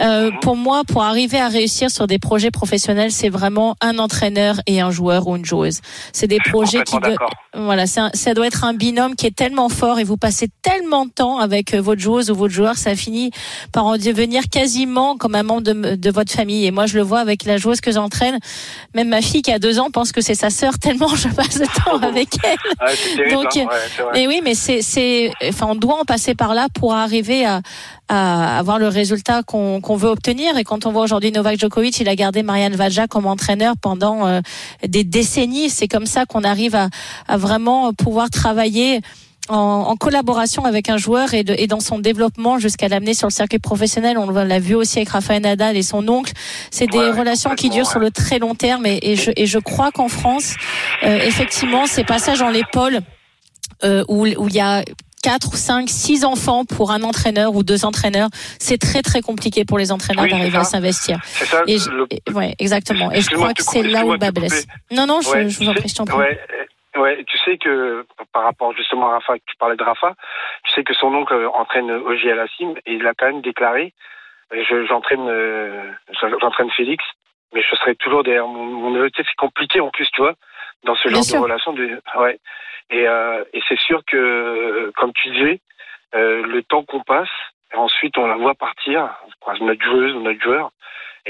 Euh, mhm. pour moi pour arriver à réussir sur des projets professionnels c'est vraiment un entraîneur et un joueur ou une joueuse. C'est des projets qui voilà ça doit être un binôme qui est tellement fort et vous passez tellement de temps avec euh, votre joueuse ou votre joueur, ça finit par en devenir quasiment comme un membre de, de votre famille. Et moi, je le vois avec la joueuse que j'entraîne. Même ma fille qui a deux ans pense que c'est sa sœur tellement je passe de temps avec elle. Donc, hein. et oui, mais c'est, c'est, enfin, on doit en passer par là pour arriver à, à avoir le résultat qu'on qu'on veut obtenir. Et quand on voit aujourd'hui Novak Djokovic, il a gardé Marianne Vajja comme entraîneur pendant euh, des décennies. C'est comme ça qu'on arrive à, à vraiment pouvoir travailler en, collaboration avec un joueur et, et dans son développement jusqu'à l'amener sur le circuit professionnel. On l'a vu aussi avec Rafael Nadal et son oncle. C'est des relations qui durent sur le très long terme et, et, je, et je crois qu'en France, euh, effectivement, ces passages en l'épaule euh, où, où il y a 4 ou 5, 6 enfants pour un entraîneur ou deux entraîneurs, c'est très très compliqué pour les entraîneurs d'arriver à s'investir. C'est ça. Et ouais, exactement. Et je crois que c'est là où le bas blesse. Non, non, je, je vous en prie, je t'en prie. Ouais. Ouais, tu sais que par rapport justement à Rafa, tu parlais de Rafa, tu sais que son oncle entraîne Oji Alassim et il a quand même déclaré j'entraîne j'entraîne Félix, mais je serai toujours derrière mon, mon neveu. C'est compliqué en plus, tu vois, dans ce genre de relation. De, ouais. Et, euh, et c'est sûr que, comme tu disais, euh, le temps qu'on passe, ensuite on la voit partir, notre joueuse ou notre joueur,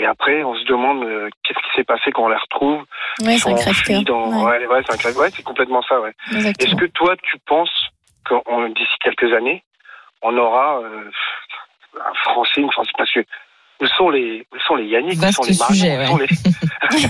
et après on se demande euh, qu'est-ce qui s'est passé quand on la retrouve. Ouais, c'est un crève dans... ouais. ouais, c'est ouais, c'est complètement ça. Ouais. Est-ce que toi tu penses que d'ici quelques années, on aura euh, un Français, une Française, parce que où sont les, où sont les Yannick, où sont les sujet, ouais. les...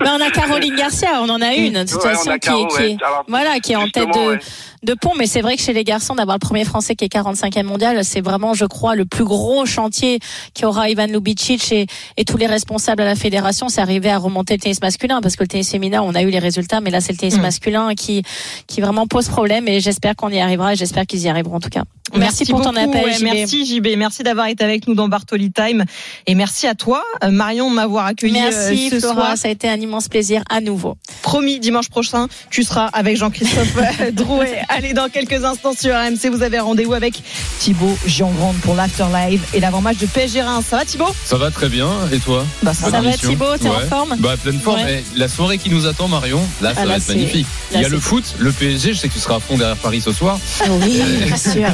on a Caroline Garcia, on en a une, de toute ouais, façon, qui, Caro, qui, est, voilà, qui est en tête de, de pont. Mais c'est vrai que chez les garçons, d'avoir le premier Français qui est 45e mondial, c'est vraiment, je crois, le plus gros chantier qui aura Ivan Lubicic et, et tous les responsables à la fédération. C'est arriver à remonter le tennis masculin, parce que le tennis féminin, on a eu les résultats, mais là, c'est le tennis Mm. masculin qui, qui vraiment pose problème. Et j'espère qu'on y arrivera, et j'espère qu'ils y arriveront en tout cas. Merci, pour ton appel. ouais, JB. merci JB, merci d'avoir été avec nous dans Bartoli Time et merci à toi euh, Marion de m'avoir accueilli Merci euh, ce Flora, soir. ça a été un immense plaisir à nouveau. Promis dimanche prochain, tu seras avec Jean-Christophe euh, Drouet. Allez dans quelques instants sur RMC, vous avez rendez-vous avec Thibaut Giangrande pour l'after live et l'avant-match de PSG Reims. Ça va Thibaut? Ça va très bien, et toi? Bah, ça va. Thibaut, t'es en forme? Bah pleine forme. Ouais. Et la soirée qui nous attend, Marion, là ça Ah, va là, être magnifique. là, Il y a le foot, le PSG, je sais que tu seras à fond derrière Paris ce soir. Ah Oui, bien sûr.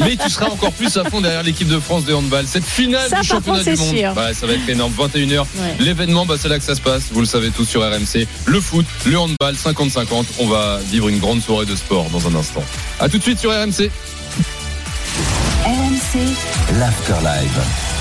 Mais tu seras encore plus à fond derrière l'équipe de France de handball. Cette finale Ça, du championnat du monde. sûr. Bah, ça va être énorme. 21h. Ouais. L'événement, bah, c'est là que ça se passe. Vous le savez tous sur RMC. Le foot, le handball, 50-50. On va vivre une grande soirée de sport dans un instant. À tout de suite sur RMC. RMC, L'Afterlife.